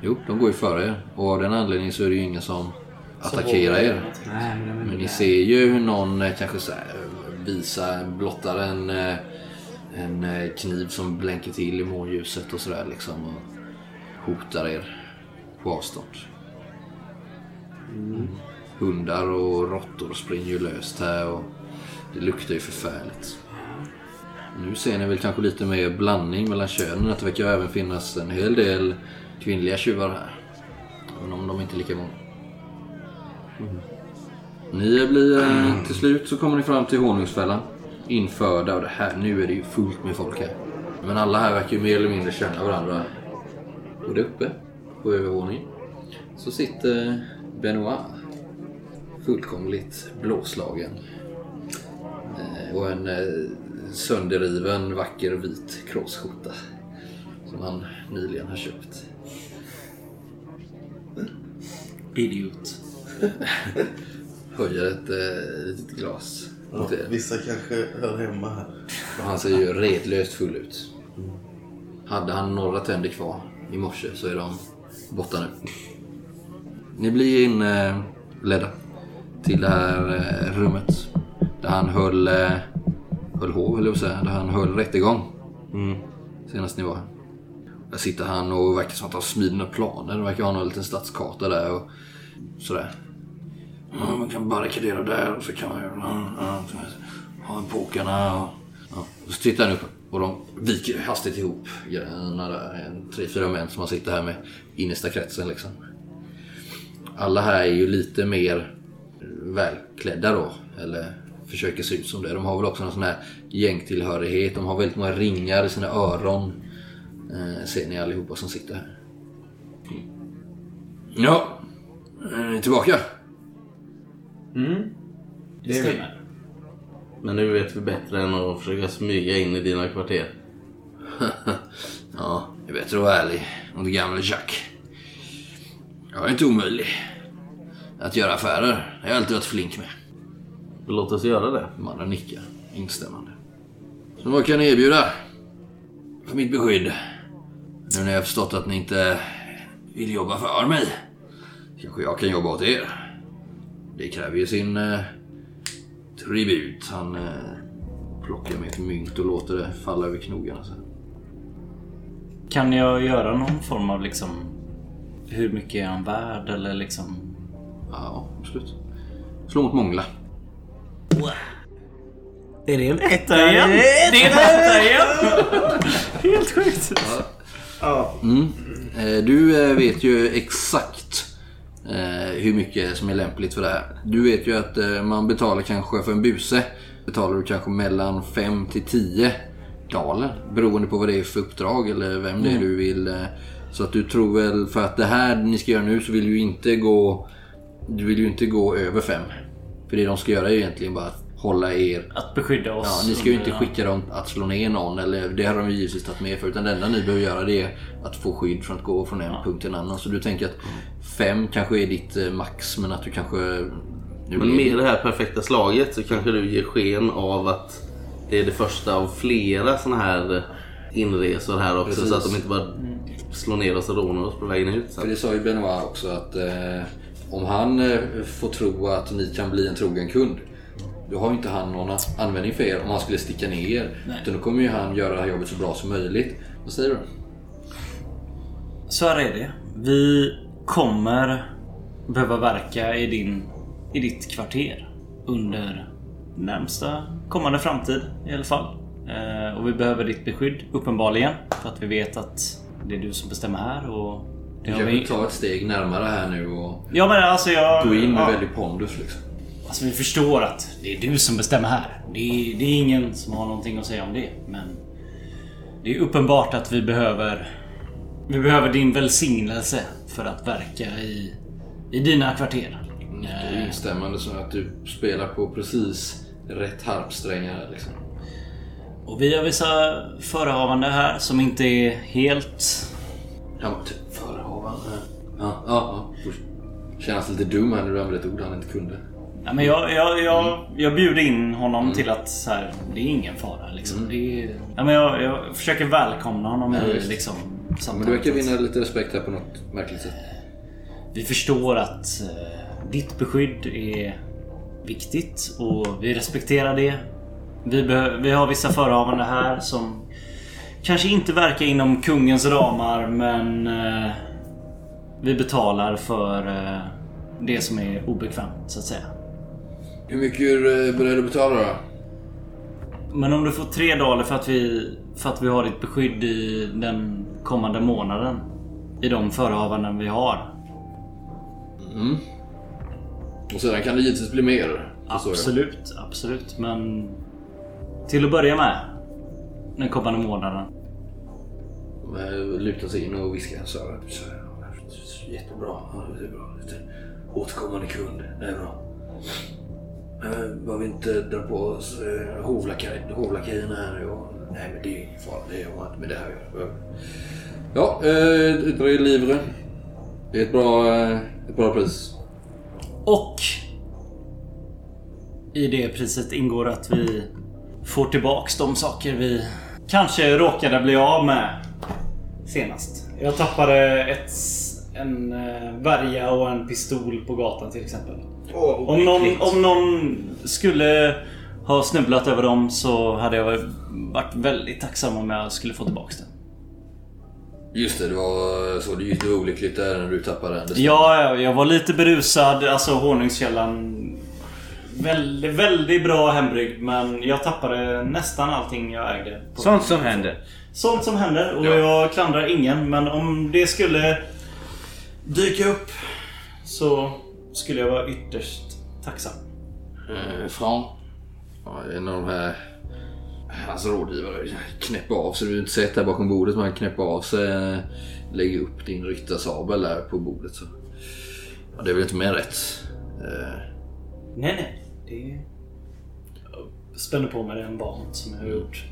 Jo, de går ju före er. Och av den anledningen så är det ju ingen som attackerar er. Nej, men Men ni ser ju hur någon eh, kanske så här, visar, blottar en, eh, en eh, kniv som blänker till i månljuset och sådär liksom. Och hotar er på avstånd. Hundar och råttor springer ju löst här och det luktar ju förfärligt. Nu ser ni väl kanske lite mer blandning mellan könen. Att det verkar även finnas en hel del kvinnliga tjuvar här. Även om de inte är lika många. Ni blir, eh, till slut så kommer ni fram till honungsfällan. Införda och det här, nu är det ju fullt med folk här. Men alla här verkar ju mer eller mindre känna varandra. Och där uppe, på övervåningen, så sitter Benoit. Fullkomligt blåslagen. Eh, Och en eh, sönderriven, vacker vit crossskjorta. Som han nyligen har köpt. Idiot. Höjer ett eh, litet glas er. Vissa kanske hör hemma här. Han ser ju redlöst full ut. Hade han några tänder kvar i morse så är de borta nu. Ni blir inledda till det här eh, rummet. Där han höll, eh, höll hov, höll jag säga. Där han höll rättegång. Senast ni var här. Där sitter han och verkar som att han smider några planer. Det verkar ha någon liten stadskarta där och sådär. Ja, man kan barrikadera där och så kan man ja, ha en på åkarna och... Ja. Och så tittar han upp och de viker hastigt ihop grejerna där. En, tre, fyra män som man sitter här med innersta kretsen liksom. Alla här är ju lite mer välklädda då. Eller försöker se ut som det. De har väl också någon sån här gängtillhörighet. De har väldigt många ringar i sina öron. Eh, ser ni allihopa som sitter här. Ja, är ni tillbaka? Det stämmer. Men nu vet vi bättre än att försöka smyga in i dina kvarter. Ja, det är bättre att vara ärlig om det gamla Jack. Jag är inte omöjlig. Att göra affärer det har jag alltid varit flink med. Låt oss göra det. Mannen nickar instämmande. Så vad kan ni erbjuda? För mitt beskydd. Nu när jag förstått att ni inte vill jobba för mig. Kanske jag kan jobba åt er. Det kräver ju sin eh, tribut. Han eh, plockar med ett mynt och låter det falla över knogarna. Så. Kan jag göra någon form av liksom... Hur mycket är han värd eller liksom... Ja, absolut. Slå mot mångla. Är det en Etta igen! Det är en etta igen! Helt sjukt. Eh, Du eh, vet ju exakt hur mycket som är lämpligt för det här. Du vet ju att eh, man betalar kanske för en buse betalar du kanske mellan 5 till 10 daler. Beroende på vad det är för uppdrag eller vem det är du vill. eh, Så att du tror väl för att det här ni ska göra nu så vill du inte gå Du vill ju inte gå över 5. För det de ska göra är ju egentligen bara att hålla er Att beskydda oss. Ja, ni ska ju inte skicka dem att slå ner någon. Eller, det har de ju givetvis tagit med för. Utan det enda ni behöver göra det är att få skydd från att gå från en punkt till en annan. Så du tänker att fem kanske är ditt eh, max. Men att du kanske... Nu Men med det här perfekta slaget så kanske du ger sken av att det är det första av flera såna här inresor här också. Precis. Så att de inte bara slår ner oss och rånar oss på vägen ut. Så. För det sa ju Benoit också att eh, om han eh, får tro att ni kan bli en trogen kund. Då har ju inte han någon användning för er om han skulle sticka ner er. Utan då kommer ju han göra det här jobbet så bra som möjligt. Vad säger du? Så här är det. Vi kommer behöva verka i, din, i ditt kvarter under närmsta kommande framtid i alla fall. Eh, och vi behöver ditt beskydd uppenbarligen för att vi vet att det är du som bestämmer här och det har kan vi... ta ett steg närmare här nu och Ja men alltså jag... gå in med ja. väldigt pondus liksom. Alltså vi förstår att det är du som bestämmer här. Det är, det är ingen som har någonting att säga om det. Men det är uppenbart att vi behöver... Vi behöver din välsignelse för att verka i, i dina kvarter. Det är ju instämmande så att du spelar på precis rätt harpsträngar liksom. Och vi har vissa förehavande här som inte är helt... Var typ förehavande. Ja, ja, ja. Känns lite dum här när du använder ett ord han inte kunde. Ja, men jag, jag, jag, jag bjuder in honom till att så här, det är ingen fara. Liksom. Det är, ja, men jag, jag försöker välkomna honom Ja, i liksom, Men samtalet. du verkar vinna lite respekt här på något märkligt sätt. Vi förstår att eh, ditt beskydd är viktigt och vi respekterar det. Vi, vi har vissa förehavande här som kanske inte verkar inom kungens ramar men eh, vi betalar för eh, det som är obekvämt så att säga. Hur mycket är du eh, beredd att betala då? Men om du får tre daler för att vi, för att vi har ditt beskydd i den kommande månaden. I de förehavanden vi har. Och sedan kan det givetvis bli mer. Absolut, absolut. Men till att börja med. Den kommande månaden. Lutar sig in och viskar så här. Så här, Jättebra. Ja, det är bra. Lite återkommande kund. Det är bra. Eh, Behöver inte dra på oss eh, hovlakaj- här och- Nej men det är ingen fara. Det har inte med det här att göra. Ja, eh, i livre. Det är ett bra, eh, ett bra pris. Och i det priset ingår att vi får tillbaks de saker vi kanske råkade bli av med senast. Jag tappade ett, en eh, värja och en pistol på gatan till exempel. Åh, Om någon, om någon skulle ha snubblat över dem så hade jag varit väldigt tacksam om jag skulle få tillbaka den. Just det, det var så. Det var olyckligt där när du tappade den. Ja, jag var lite berusad. Alltså honungskällan. Väldigt, väldigt bra hembryggd men jag tappade nästan allting jag ägde. på- Sånt som händer. Sånt som händer och Ja. jag klandrar ingen men om det skulle dyka upp så skulle jag vara ytterst tacksam. Eh, Fran. Ja, en av de här... Hans rådgivare knäpper av sig. Du har inte sett där bakom bordet men han knäpper av sig. eh, Lägger upp din ryttarsabel där på bordet. Så. Ja, det är väl inte mer rätt. Eh, Nej, nej. Det... Jag spänner på mig en bant som jag har gjort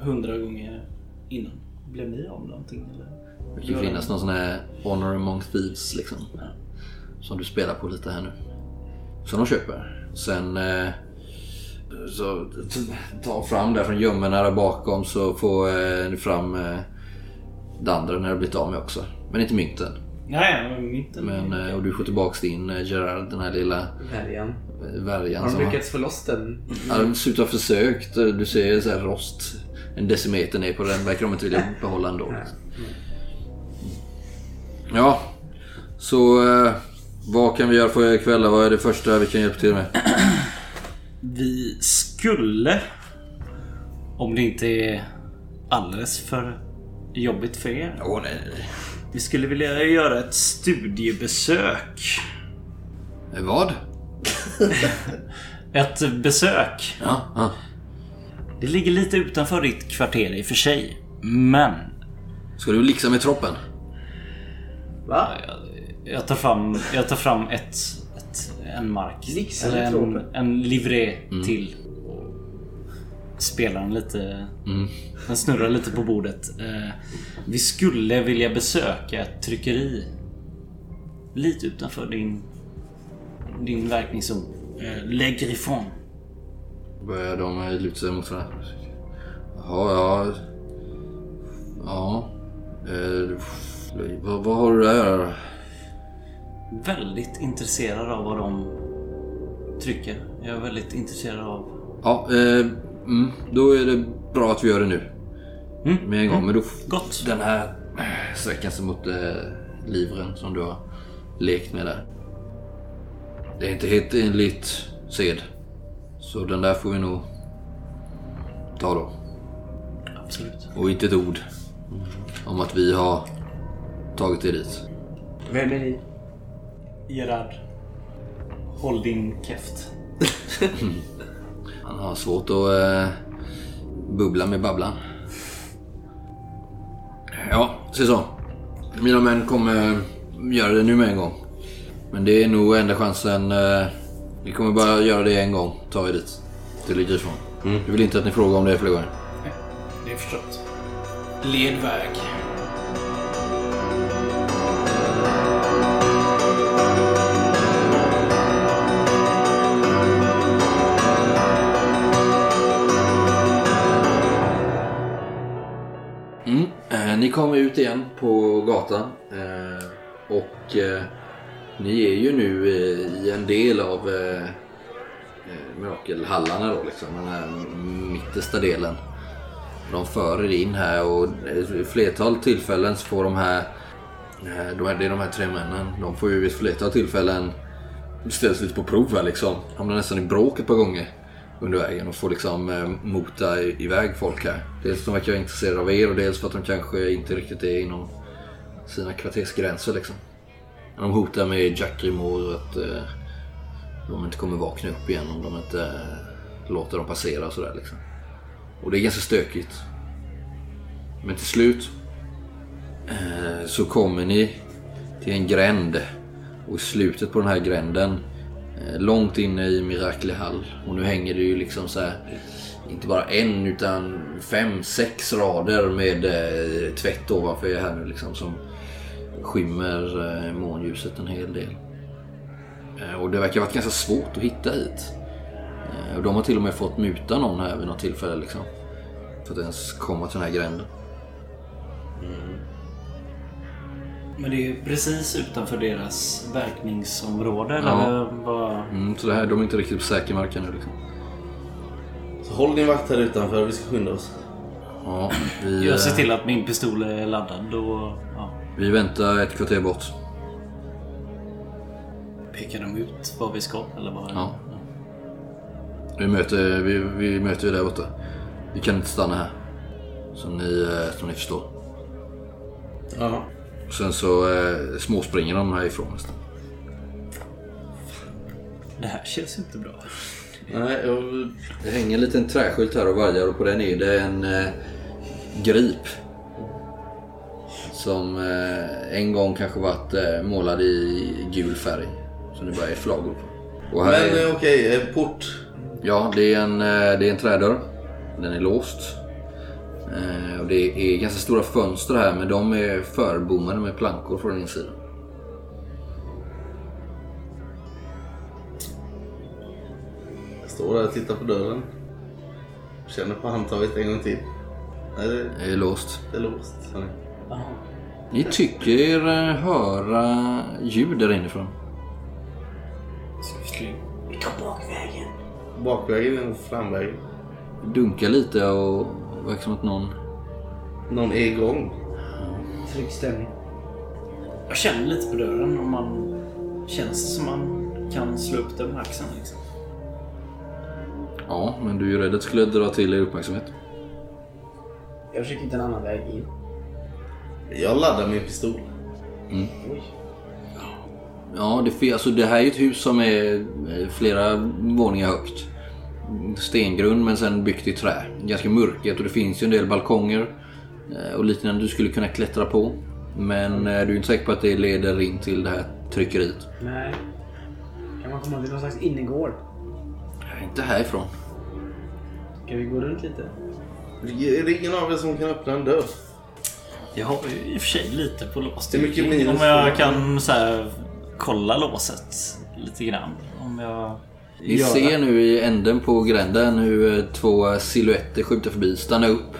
hundra gånger innan. Blev ni av någonting eller? Det kan ju finnas någon sån här Honor among thieves liksom. Som du spelar på lite här nu. Som de köper. Sen eh, så ta fram där från gömmorna där bakom så får eh, ni fram eh, det andra när det blivit av med också. Men inte mynten. Nej, inte. Men, eh, och du får tillbaks din eh, Gerard, den här lilla Värjan. eh, värjan. Har de lyckats få loss den? Ja, de ser ut att ha försökt. Du ser så här rost. En decimeter ner på den verkar de inte vilja behålla ändå. Ja, så eh, vad kan vi göra för ikväll? Vad är det första vi kan hjälpa till med? Vi skulle... Om det inte är alldeles för jobbigt för er. Åh nej, nej, Vi skulle vilja göra ett studiebesök. nej. Vad? Ett besök. Ja, ja. Det ligger lite utanför ditt kvarter i och för sig. Men Ska du lixa med troppen? Va? jag tar fram, jag tar fram ett, ett, en mark. Lixa Eller en, en livré till. Spelar den lite... Den snurrar lite på bordet. Eh, vi skulle vilja besöka ett tryckeri. Lite utanför din, din verkningszon. Eh, Le Griffon. Börjar de luta sig mot varandra? Jaha, ja. Ja. Eh, vad, vad har du där? Väldigt intresserad av vad de trycker. Jag är väldigt intresserad av... Ja, eh, mm, då är det bra att vi gör det nu. Mm. Med en gång. Men då, Gott. den här sträckan sig mot eh, livren som du har lekt med där. Det är inte helt enligt sed. Så den där får vi nog ta då. Absolut. Och inte ett ord om att vi har tagit er dit. Vem är ni? Gerard. Håll din käft. Han har svårt att eh, bubbla med babblan. Ja, se så. Mina män kommer göra det nu med en gång. Men det är nog enda chansen. Eh, vi kommer bara göra det en gång. Ta er dit. Till Grifon. Du vill inte att ni frågar om det fler gånger? Det är förstått. Led väg. Ni kommer ut igen på gatan. Eh, och eh, ni är ju nu eh, i en del av eh, eh mirakelhallarna då liksom. Den här mittersta delen. De för er in här och i flertal tillfällen så får de här, eh, de här, det är de här tre männen, de får ju vid ett flertal tillfällen ställs lite på prov här liksom. Hamnar nästan i bråk ett par gånger under vägen och får liksom eh, mota iväg folk här. Dels för att de verkar intresserade av er och dels för att de kanske inte riktigt är inom sina kvartersgränser liksom. De hotar med Jack Rimor att eh, de inte kommer vakna upp igen om de inte eh, låter dem passera och sådär liksom. Och det är ganska stökigt. Men till slut eh, så kommer ni till en gränd. Och i slutet på den här gränden, Eh, långt inne i Mirakelhall. Och nu hänger det ju liksom så här, inte bara en utan fem, sex rader med eh, tvätt ovanför er här nu liksom. Som skymmer eh, månljuset en hel del. Eh, och det verkar ha varit ganska svårt att hitta hit. Eh, Och de har till och med fått muta någon här vid något tillfälle liksom. För att ens komma till den här gränden. Mm. Men det är precis utanför deras verkningsområde eller Ja. vad? Mm, så det här, de är inte riktigt på säker mark nu liksom. Så håll din vakt här utanför, vi ska skynda oss. Ja, vi, Jag ser eh, till att min pistol är laddad och ja, vi väntar ett kvarter bort. pekar de ut var vi ska eller vad? Ja. Vi möter, vi, vi möter ju där borta. Vi kan inte stanna här. Som ni, eh, som ni förstår. Ja. Sen så eh, småspringer de härifrån nästan. Det här känns inte bra. Nej, jag... Det hänger en liten träskylt här och vajar och på den är det en eh, grip. Som eh, en gång kanske varit eh, målad i gul färg. Som det bara är flagor på. Och här Men är, eh, okej, eh, port. ja, det är, en, eh, det är en trädörr. Den är låst. Eh, och det är ganska stora fönster här men de är förbommade med plankor från insidan. Jag står där och tittar på dörren. Känner på handtaget en gång till. Nej, det, Det är låst. det är låst. Ni tycker er eh, höra ljud där inifrån. Vi tar bakvägen. Bakvägen eller framvägen? Dunkar lite och verkar som att någon... Någon är igång. Trygg stämning. Jag känner lite på dörren om man känns som man kan slå upp den med axeln liksom. Ja, men du är ju rädd att skulle dra till er uppmärksamhet. Jag försöker hitta en annan väg in. Jag laddar min pistol. Oj. Ja, det, alltså det här är ju ett hus som är eh, flera våningar högt. Stengrund men sen byggt i trä. Ganska mörket och det finns ju en del balkonger eh, och liknande du skulle kunna klättra på. Men eh, du är inte säker på att det leder in till det här tryckeriet. Nej. Kan man komma till någon slags innergård? Inte härifrån. Ska vi gå runt lite? Är det ingen av er som kan öppna en dörr? Jag har ju i och för sig lite på låst. Det är mycket minus Om jag kan så här, kolla låset lite grann. Om jag... Ni gör ser nu i änden på gränden hur eh, två silhuetter skjuter förbi, stannar upp.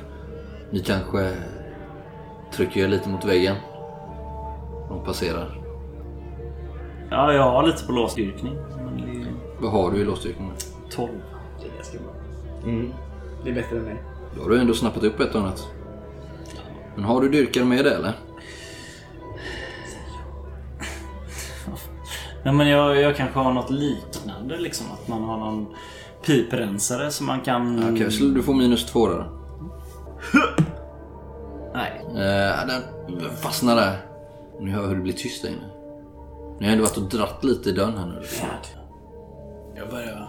Ni kanske trycker er lite mot väggen. De passerar. Ja, jag har lite på låsstyrkning. Men det Vad har du i låsstyrkan? 12. Det är ganska bra. Mm. Det är bättre än mig. Då har du ändå snappat upp ett och annat. Men har du dyrkare med det eller? Nej, men jag, jag kanske har något liknande. Liksom, att man har någon piprensare som man kan... Okej, så du får minus två där. Nej. Eh, den fastnar där. Ni hör hur det blir tyst där inne. Ni har ändå varit och dratt lite i dörren här nu. Jag börjar...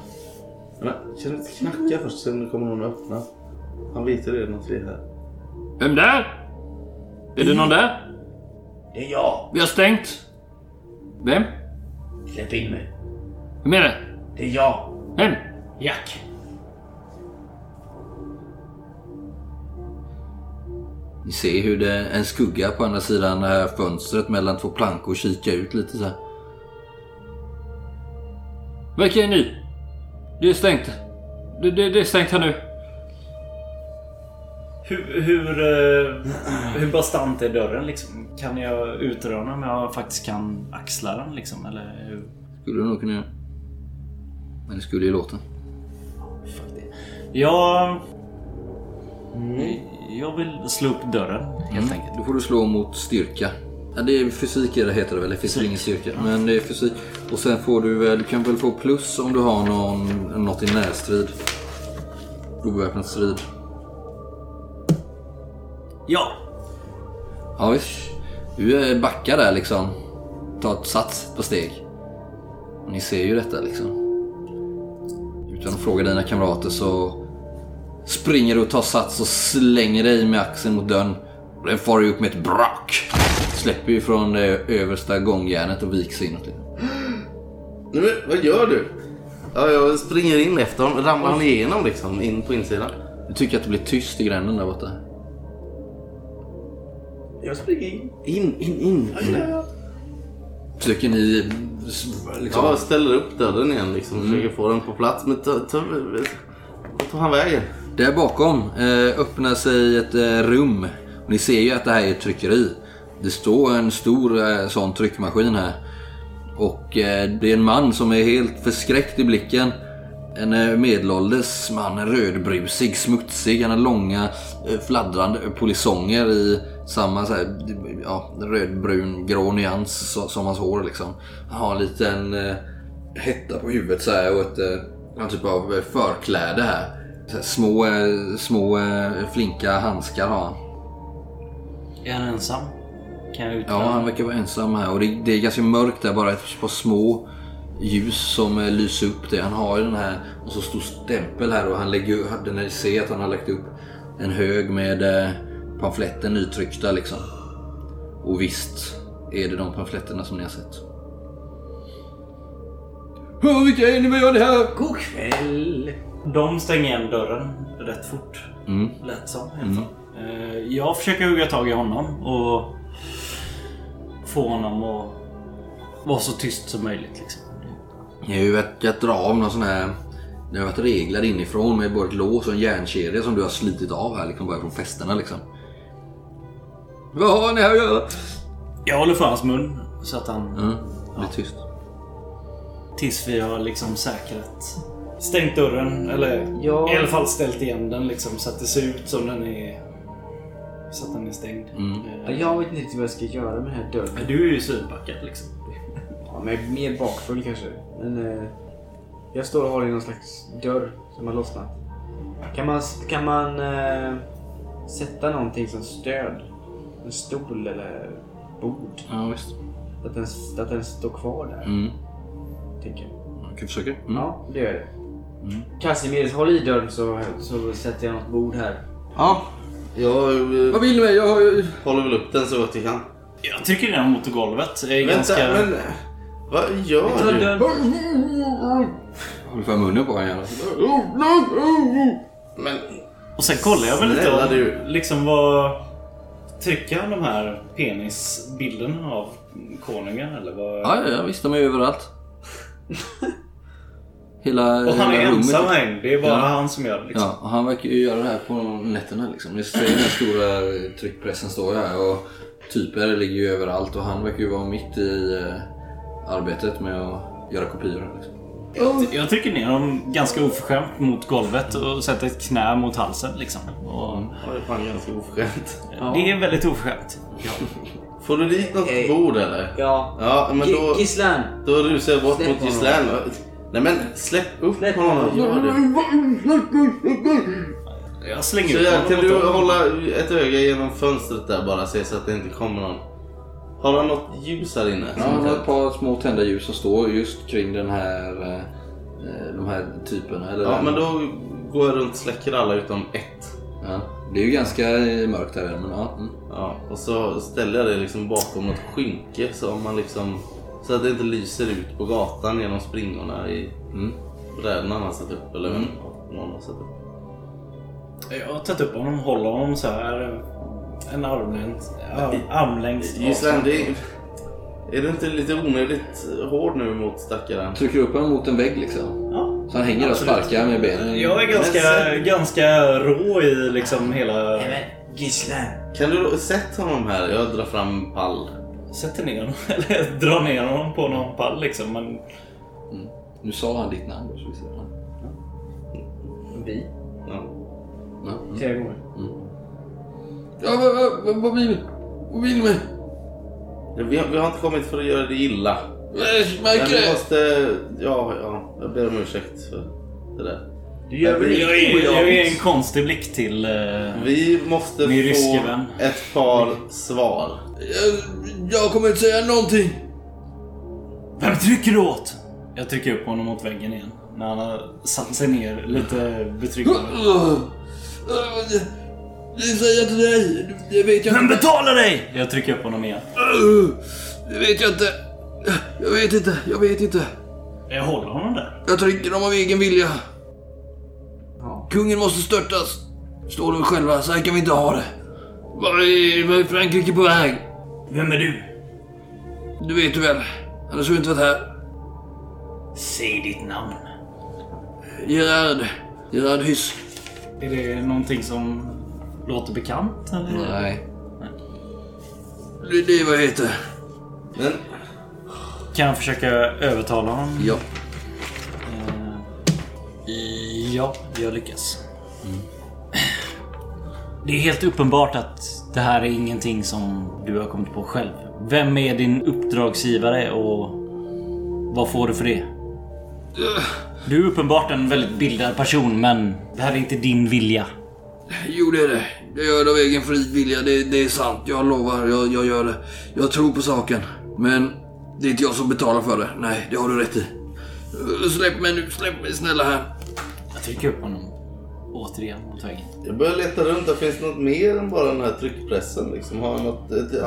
Men, Känn lite knacka först, sen kommer någon att öppna. Han vet ju redan att vi är här. Vem där? Är det någon där? Det är jag! Vi har stängt. Vem? Släpp in mig. Vem är det? Det är jag! Vem? Jack! Ni ser hur det en skugga på andra sidan det här fönstret mellan två plankor kikar ut lite så här. Vilka är ni? Det är stängt. Det, det, det är stängt här nu. Hur, hur, eh, hur bastant är dörren liksom? Kan jag utröna om jag faktiskt kan axla den liksom? Eller hur? Skulle du nog kunna göra. Men det skulle ju låta. Jag... Jag vill slå upp dörren helt enkelt. Då får du slå mot styrka. Ja, det är fysik det heter det väl? Det finns väl ingen styrka. Men det är fysik. Och sen får du väl, du kan väl få plus om du har någon, något i närstrid. Obeväpnad strid. Ja! Ja visst. Du eh, backar där liksom. Tar ett sats på steg. Och ni ser ju detta liksom. Utan att fråga dina kamrater så springer du och tar sats och slänger dig med axeln mot dörren. Och den far ju upp med ett brak. Släpper ju från det översta gångjärnet och viks inåt lite. Vad gör du? Ja, jag springer in efter honom. Ramlar han igenom liksom? In på insidan? Du tycker att det blir tyst i gränden där borta? Jag springer in. In, in, in. Försöker ni liksom... Ja, jag ställer upp dörren igen liksom. Försöker få den på plats. Men ta, ta, han vägen? Där bakom eh, öppnar sig ett eh, rum. Och ni ser ju att det här är ett tryckeri. Det står en stor eh, sån tryckmaskin här. Och det är en man som är helt förskräckt i blicken. En medelålders man, rödbrusig, smutsig. Han har långa fladdrande polisonger i samma så här, ja, rödbrun grå nyans som hans hår liksom. Han har en liten eh, hetta på huvudet så här och ett eh, typ av eh, förkläde här. Här små, eh, små eh, flinka handskar har han. Är han ensam? Kan jag Ja, han verkar vara ensam här och det, det är ganska mörkt där. Bara ett par små ljus som eh, lyser upp det. Han har ju den här och så stor stämpel här och han lägger den ser att han har lagt upp en hög med pamfletter nytryckta liksom. Och visst är det de pamfletterna som ni har sett. Hör vilka är ni? Vad gör ni här? God kväll. De stänger igen dörren rätt fort. Mm. Lät som fall. Eh, Jag försöker hugga tag i honom och få honom att vara så tyst som möjligt. Liksom. Jag har ju verkat dra av någon sån här... Det har varit reglar inifrån med både ett lås och en järnkedja som du har slitit av här liksom bara från festerna liksom. Vad har ni här att göra? Jag håller för hans mun så att han... Mm, bli tyst. Tills vi har liksom säkrat... Stängt dörren, eller Ja. i alla fall ställt igen den liksom så att det ser ut som den är... Så att den är stängd. Eh, Jag vet inte riktigt vad jag ska göra med den här dörren. Men du är ju svinpackad liksom. Ja, men mer bakfull kanske. Men eh, jag står och håller i någon slags dörr som har lossnat. Kan man, kan man eh, sätta någonting som stöd? En stol eller bord? Ja, visst. Att den, att den står kvar där, Mm. tänker jag. Jag kan försöka. Mm. Ja, det gör det. Casimir, håll i dörren så, så sätter jag något bord här. Ja, jag eh, Vad vill ni med? Jag håller väl upp den så gott jag kan. Jag trycker ner den mot golvet. Det är Vänta, ganska... men... Vad gör du? dörren. Håller för munnen på honom. Men Och sen kollar jag väl lite om, du. liksom vad... Trycker han de här penisbilderna av konungen eller vad? Ja, ja, visst. De är överallt. Hela, Och han är hela rummet. ensam här. Det är bara Ja. han som gör det liksom. Ja, och han verkar ju göra det här på nätterna liksom. Ni ser den här stora tryckpressen står här och typer ligger ju överallt och han verkar ju vara mitt i eh, arbetet med att göra kopior. Liksom. Jag, jag trycker ner dem ganska oförskämt mot golvet och sätter ett knä mot halsen liksom. Och Ja, det är fan ganska oförskämt. Det är väldigt oförskämt. Får du dit något Eh, bord eller? Ja. Ja, men då, Gisslan! då rusar jag bort Släpp mot honom. Gislaine. Nej men släpp upp Släpp honom. honom. Gör. Jag slänger Så ut jag, honom kan du hålla ett öga genom fönstret där bara se så att det inte kommer någon? Har han något ljus här inne? Ja, han har ett par små tända ljus som står just kring den här, eh, eh, de här typerna. Eller Ja, den- men då går jag runt och släcker alla utom ett. ja, det är ju ganska eh, mörkt här men ja. Mm. Ja, och så ställer jag det liksom bakom något skynke så man liksom så att det inte lyser ut på gatan genom springorna i Mm. brädorna han har satt upp. Eller vem någon har satt upp. Jag har tagit upp honom, håller honom så här. En armlängds armlängds det är, är du inte lite onödigt hård nu mot stackaren? Trycker upp honom mot en vägg liksom. Ja. Så han hänger och Absolut. sparkar med benen. Jag är ganska, Men ganska rå i liksom hela... Gisslan! Kan du sätt honom här? Jag drar fram pall. Sätter ner honom, eller drar ner honom på någon pall liksom. Men Nu sa han ditt namn då så vi ser. Ja. Vi? Ja. Ja. Tre gånger. Ja, vad, vad, vill Vad vill ni? Vi, har, vi har inte kommit för att göra det illa. Jag Men märker vi det. måste... Ja, ja. Jag ber om ursäkt för det där. Du gör väl jag inget är, jag är en konstig blick till... eh, Vi måste Min få vän. ett par svar. Jag, jag kommer inte säga någonting. Vem trycker du åt? Jag trycker upp honom mot väggen igen. När han har satt sig ner lite betryggande. Det säger jag till dig. Det vet jag Vem inte. betalar dig? Jag trycker upp honom igen. Det vet jag inte. Jag vet inte. Jag vet inte. Jag håller honom där. Jag trycker dem av egen vilja. Ja. Kungen måste störtas. Står de själva. Så här kan vi inte ha det. Var är, var är Frankrike på väg? Vem är du? Du vet du väl. Annars skulle du inte varit här. Säg ditt namn. Gerard. Gerard Hysk. Är det någonting som låter bekant? Eller? Nej. det, det är vad jag heter. Men Kan jag försöka övertala honom? Ja. Eh, ja, jag lyckas. Det är helt uppenbart att det här är ingenting som du har kommit på själv. Vem är din uppdragsgivare och vad får du för det? Du är uppenbart en väldigt bildad person, men det här är inte din vilja. Jo, det är det. Jag gör det av egen fri vilja. Det, det är sant. Jag lovar. Jag, jag gör det. Jag tror på saken. Men det är inte jag som betalar för det. Nej, det har du rätt i. Släpp mig nu. Släpp mig snälla här. Jag trycker upp honom återigen mot väggen. jag börjar leta runt. Det finns något mer än bara den här tryckpressen. Liksom. Har jag något ett,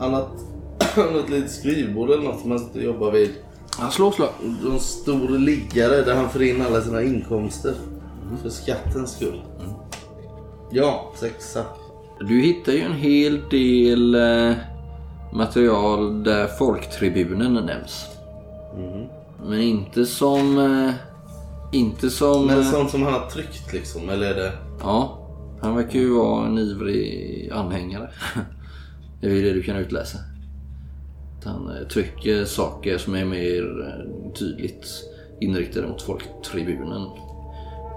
annat, något litet skrivbord eller något som man jobbar vid? Han slår slag. En stor liggare där han får in alla sina inkomster. För skattens skull. Ja, sexa. Du hittar ju en hel del eh, material där Folktribunen nämns. Men inte som... Eh, inte som... Men eh, sånt som han har tryckt liksom, eller är det... Ja, han verkar ju vara en ivrig anhängare. Det är ju det du kan utläsa. Att han eh, trycker saker som är mer tydligt inriktade mot Folktribunen.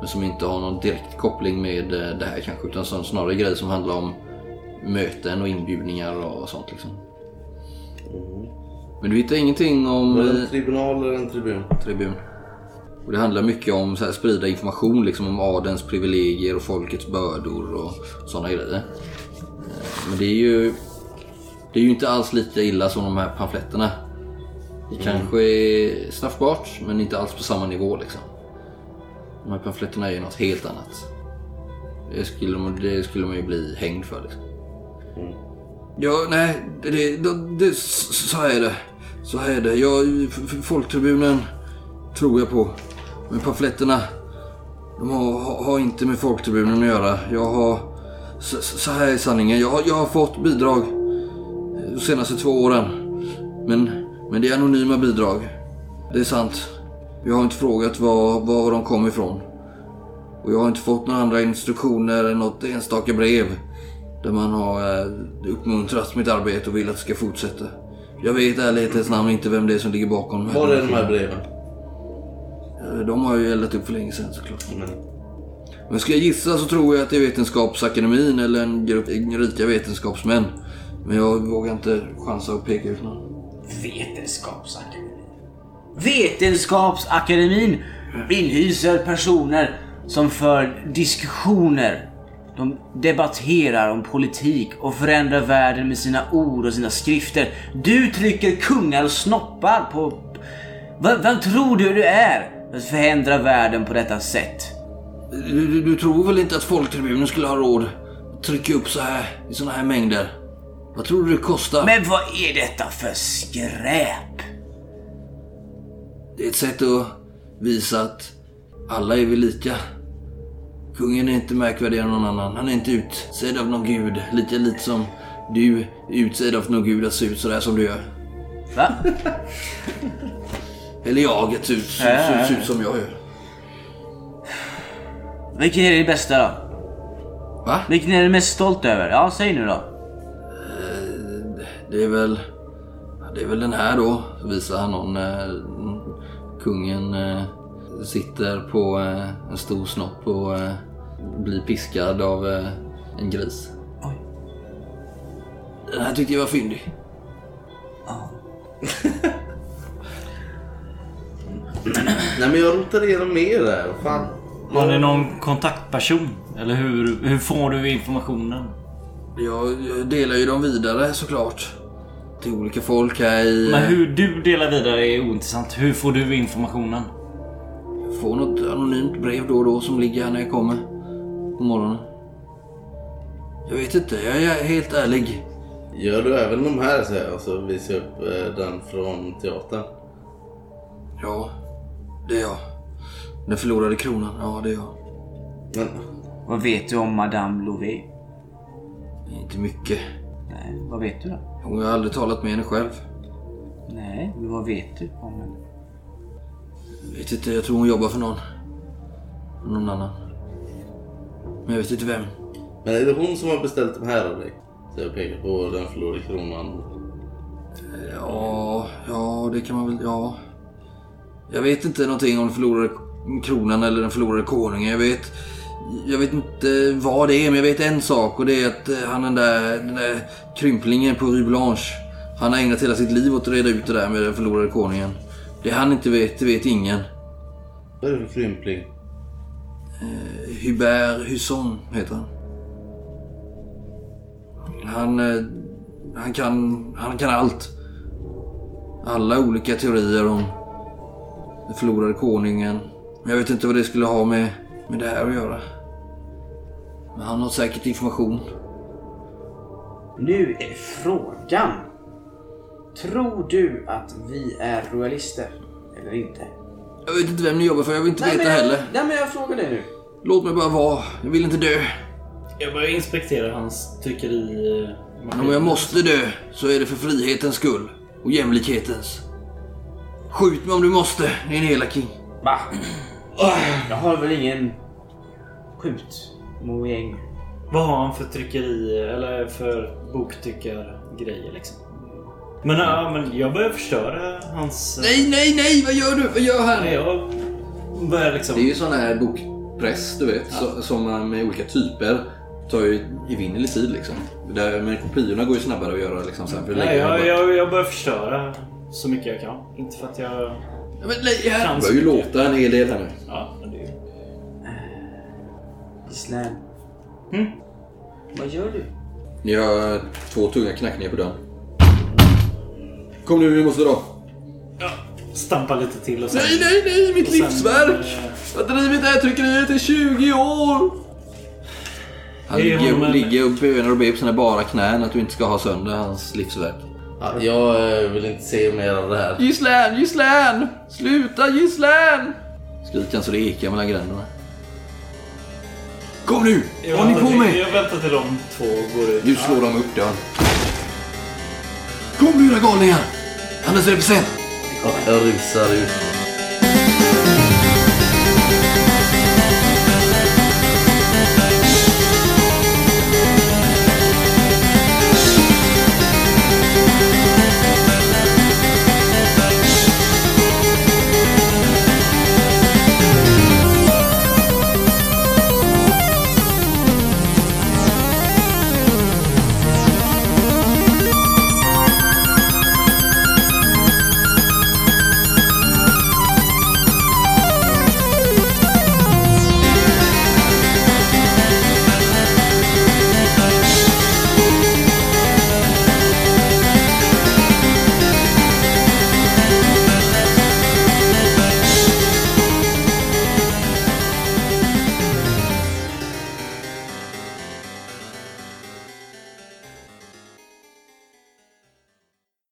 Men som inte har någon direkt koppling med eh, det här kanske. Utan som snarare grejer som handlar om möten och inbjudningar och sånt liksom. Men du hittar ingenting om... Var det eh, en tribunal eller en tribun? tribun. Och det handlar mycket om här, sprida information liksom, om adens privilegier och folkets bördor och sådana grejer. Eh, Men det är ju det är ju inte alls lika illa som de här pamfletterna. Det kanske är straffbart men inte alls på samma nivå liksom. De här pamfletterna är ju något helt annat. Det skulle, man- det skulle man ju bli hängd för liksom. Ja, nej, det, det, det, så är det. Så är det. Jag, Folktribunen tror jag på. Men pamfletterna, de har, har- har inte med Folktribunen att göra. Jag har, så, så här är sanningen. Jag har, jag har fått bidrag de senaste två åren. Men, men det är anonyma bidrag. Det är sant. Jag har inte frågat var, var de kom ifrån. Och jag har inte fått några andra instruktioner än något enstaka brev. Där man har eh, uppmuntrat mitt arbete och vill att det ska fortsätta. Jag vet i ärlighetens namn inte vem det är som ligger bakom Var är de här breven? Eh, De har ju eldat upp för länge sedan såklart. Mm. Men ska jag gissa så tror jag att det är Vetenskapsakademin eller en grupp rika vetenskapsmän. Men jag vågar inte chansa och peka ut någon. Vetenskapsakademin. Vetenskapsakademin inhyser personer som för diskussioner. De debatterar om politik och förändrar världen med sina ord och sina skrifter. Du trycker kungar och snoppar på... V- vem tror du du är? Att förändra världen på detta sätt. Du, du, tror väl inte att Folktribunen skulle ha råd att trycka upp så här i såna här mängder? Vad tror du det kostar? Men vad är detta för skräp? Det är ett sätt att visa att alla är vi lika. Kungen är inte märkvärdigare än någon annan. Han är inte utsedd av någon gud. Lika lite som du är utsedd av någon gud att se ut sådär som du gör. Va? Eller jag att se ut, se, se, se ut som jag gör. Vilken är det bästa då? Va? Vilken är du mest stolt över? Ja, säg nu då. Det är väl... Det är väl den här då. Visar han någon... Kungen eh, sitter på eh, en stor snopp och eh, blir piskad av eh, en gris. Oj. Den här tyckte jag var fyndig. Nej men jag rotar igenom mer där. Fan. Har ni någon kontaktperson? Eller hur, hur får du informationen? Jag, jag delar ju dem vidare såklart. Till olika folk här i... Men hur du delar vidare är ointressant. Hur får du informationen? Får något anonymt brev då och då som ligger här när jag kommer. På morgonen. Jag vet inte, jag är helt ärlig. Gör du även de här säger jag och så visar jag upp eh, den från teatern. Ja, det är jag. Den förlorade kronan, ja det är jag. Men Vad vet du om Madame Louvet? Inte mycket. Nej, vad vet du då? Hon har aldrig talat med henne själv. Nej, men vad vet du om henne? Jag vet inte, jag tror hon jobbar för någon. Någon annan. Men jag vet inte vem. Men är det hon som har beställt de här av dig? Så jag pekar på den förlorade kronan. Ja, ja, det kan man väl... Ja. Jag vet inte någonting om den förlorade kronan eller den förlorade konungen. Jag vet... Jag vet inte vad det är, men jag vet en sak och det är att eh, han den där, den där krymplingen på Rue Blanche. Han har ägnat hela sitt liv åt att reda ut det där med den förlorade konungen. Det han inte vet, det vet ingen. Vad är det för krympling? Hubert Husson heter han. Han, eh, han, kan, han kan allt. Alla olika teorier om den förlorade konungen. Men jag vet inte vad det skulle ha med, med det här att göra. Men han har säkert information. Nu är frågan. Tror du att vi är royalister? Eller inte? Jag vet inte vem ni jobbar för, jag vill inte veta men jag, heller. Nej men jag frågar dig nu. Låt mig bara vara. Jag vill inte dö. Jag börjar inspektera hans tryckeri... eh, Om jag måste dö så är det för frihetens skull. Och jämlikhetens. Skjut mig om du måste, din hela king. Va? Jag har väl ingen skjut mojäng. Vad har han för tryckeri eller för boktryckargrejer liksom? Men, ja, men jag börjar förstöra hans... Nej, nej, nej! Vad gör du? Vad gör han? Nej, jag börjar liksom... Det är ju sån här bokpress, du vet, så, som man med olika typer tar ju evinnerlig tid liksom. Där, men kopiorna går ju snabbare att göra liksom sen. För Nej, jag, jag, jag börjar förstöra så mycket jag kan. Inte för att jag... Ja, men nej, här Kan börjar ju låta en hel del här nu. Ja, men. Gislaine. Mm. Vad gör du? Ni hör två tunga knackningar på dörren. Kom nu, vi måste dra. Ja, stampa lite till och sen... Nej, nej, nej! Mitt sen, livsverk! Jag har drivit det här tryckeriet i 20 år! Han Ge ligger, honom en- ligger och bönar och ber på sina bara knän att du inte ska ha sönder hans livsverk. Ja, jag eh, vill inte se mer av det här. Gislän, Gislän! Sluta Gislän! Skriker han så det ekar mellan gränderna. Kom nu! Jag håller ni på med? Jag väntar till de två går ut. Nu slår de upp dörren. Kom nu era galningar! Annars är det för sent. Ja, jag rusar ut.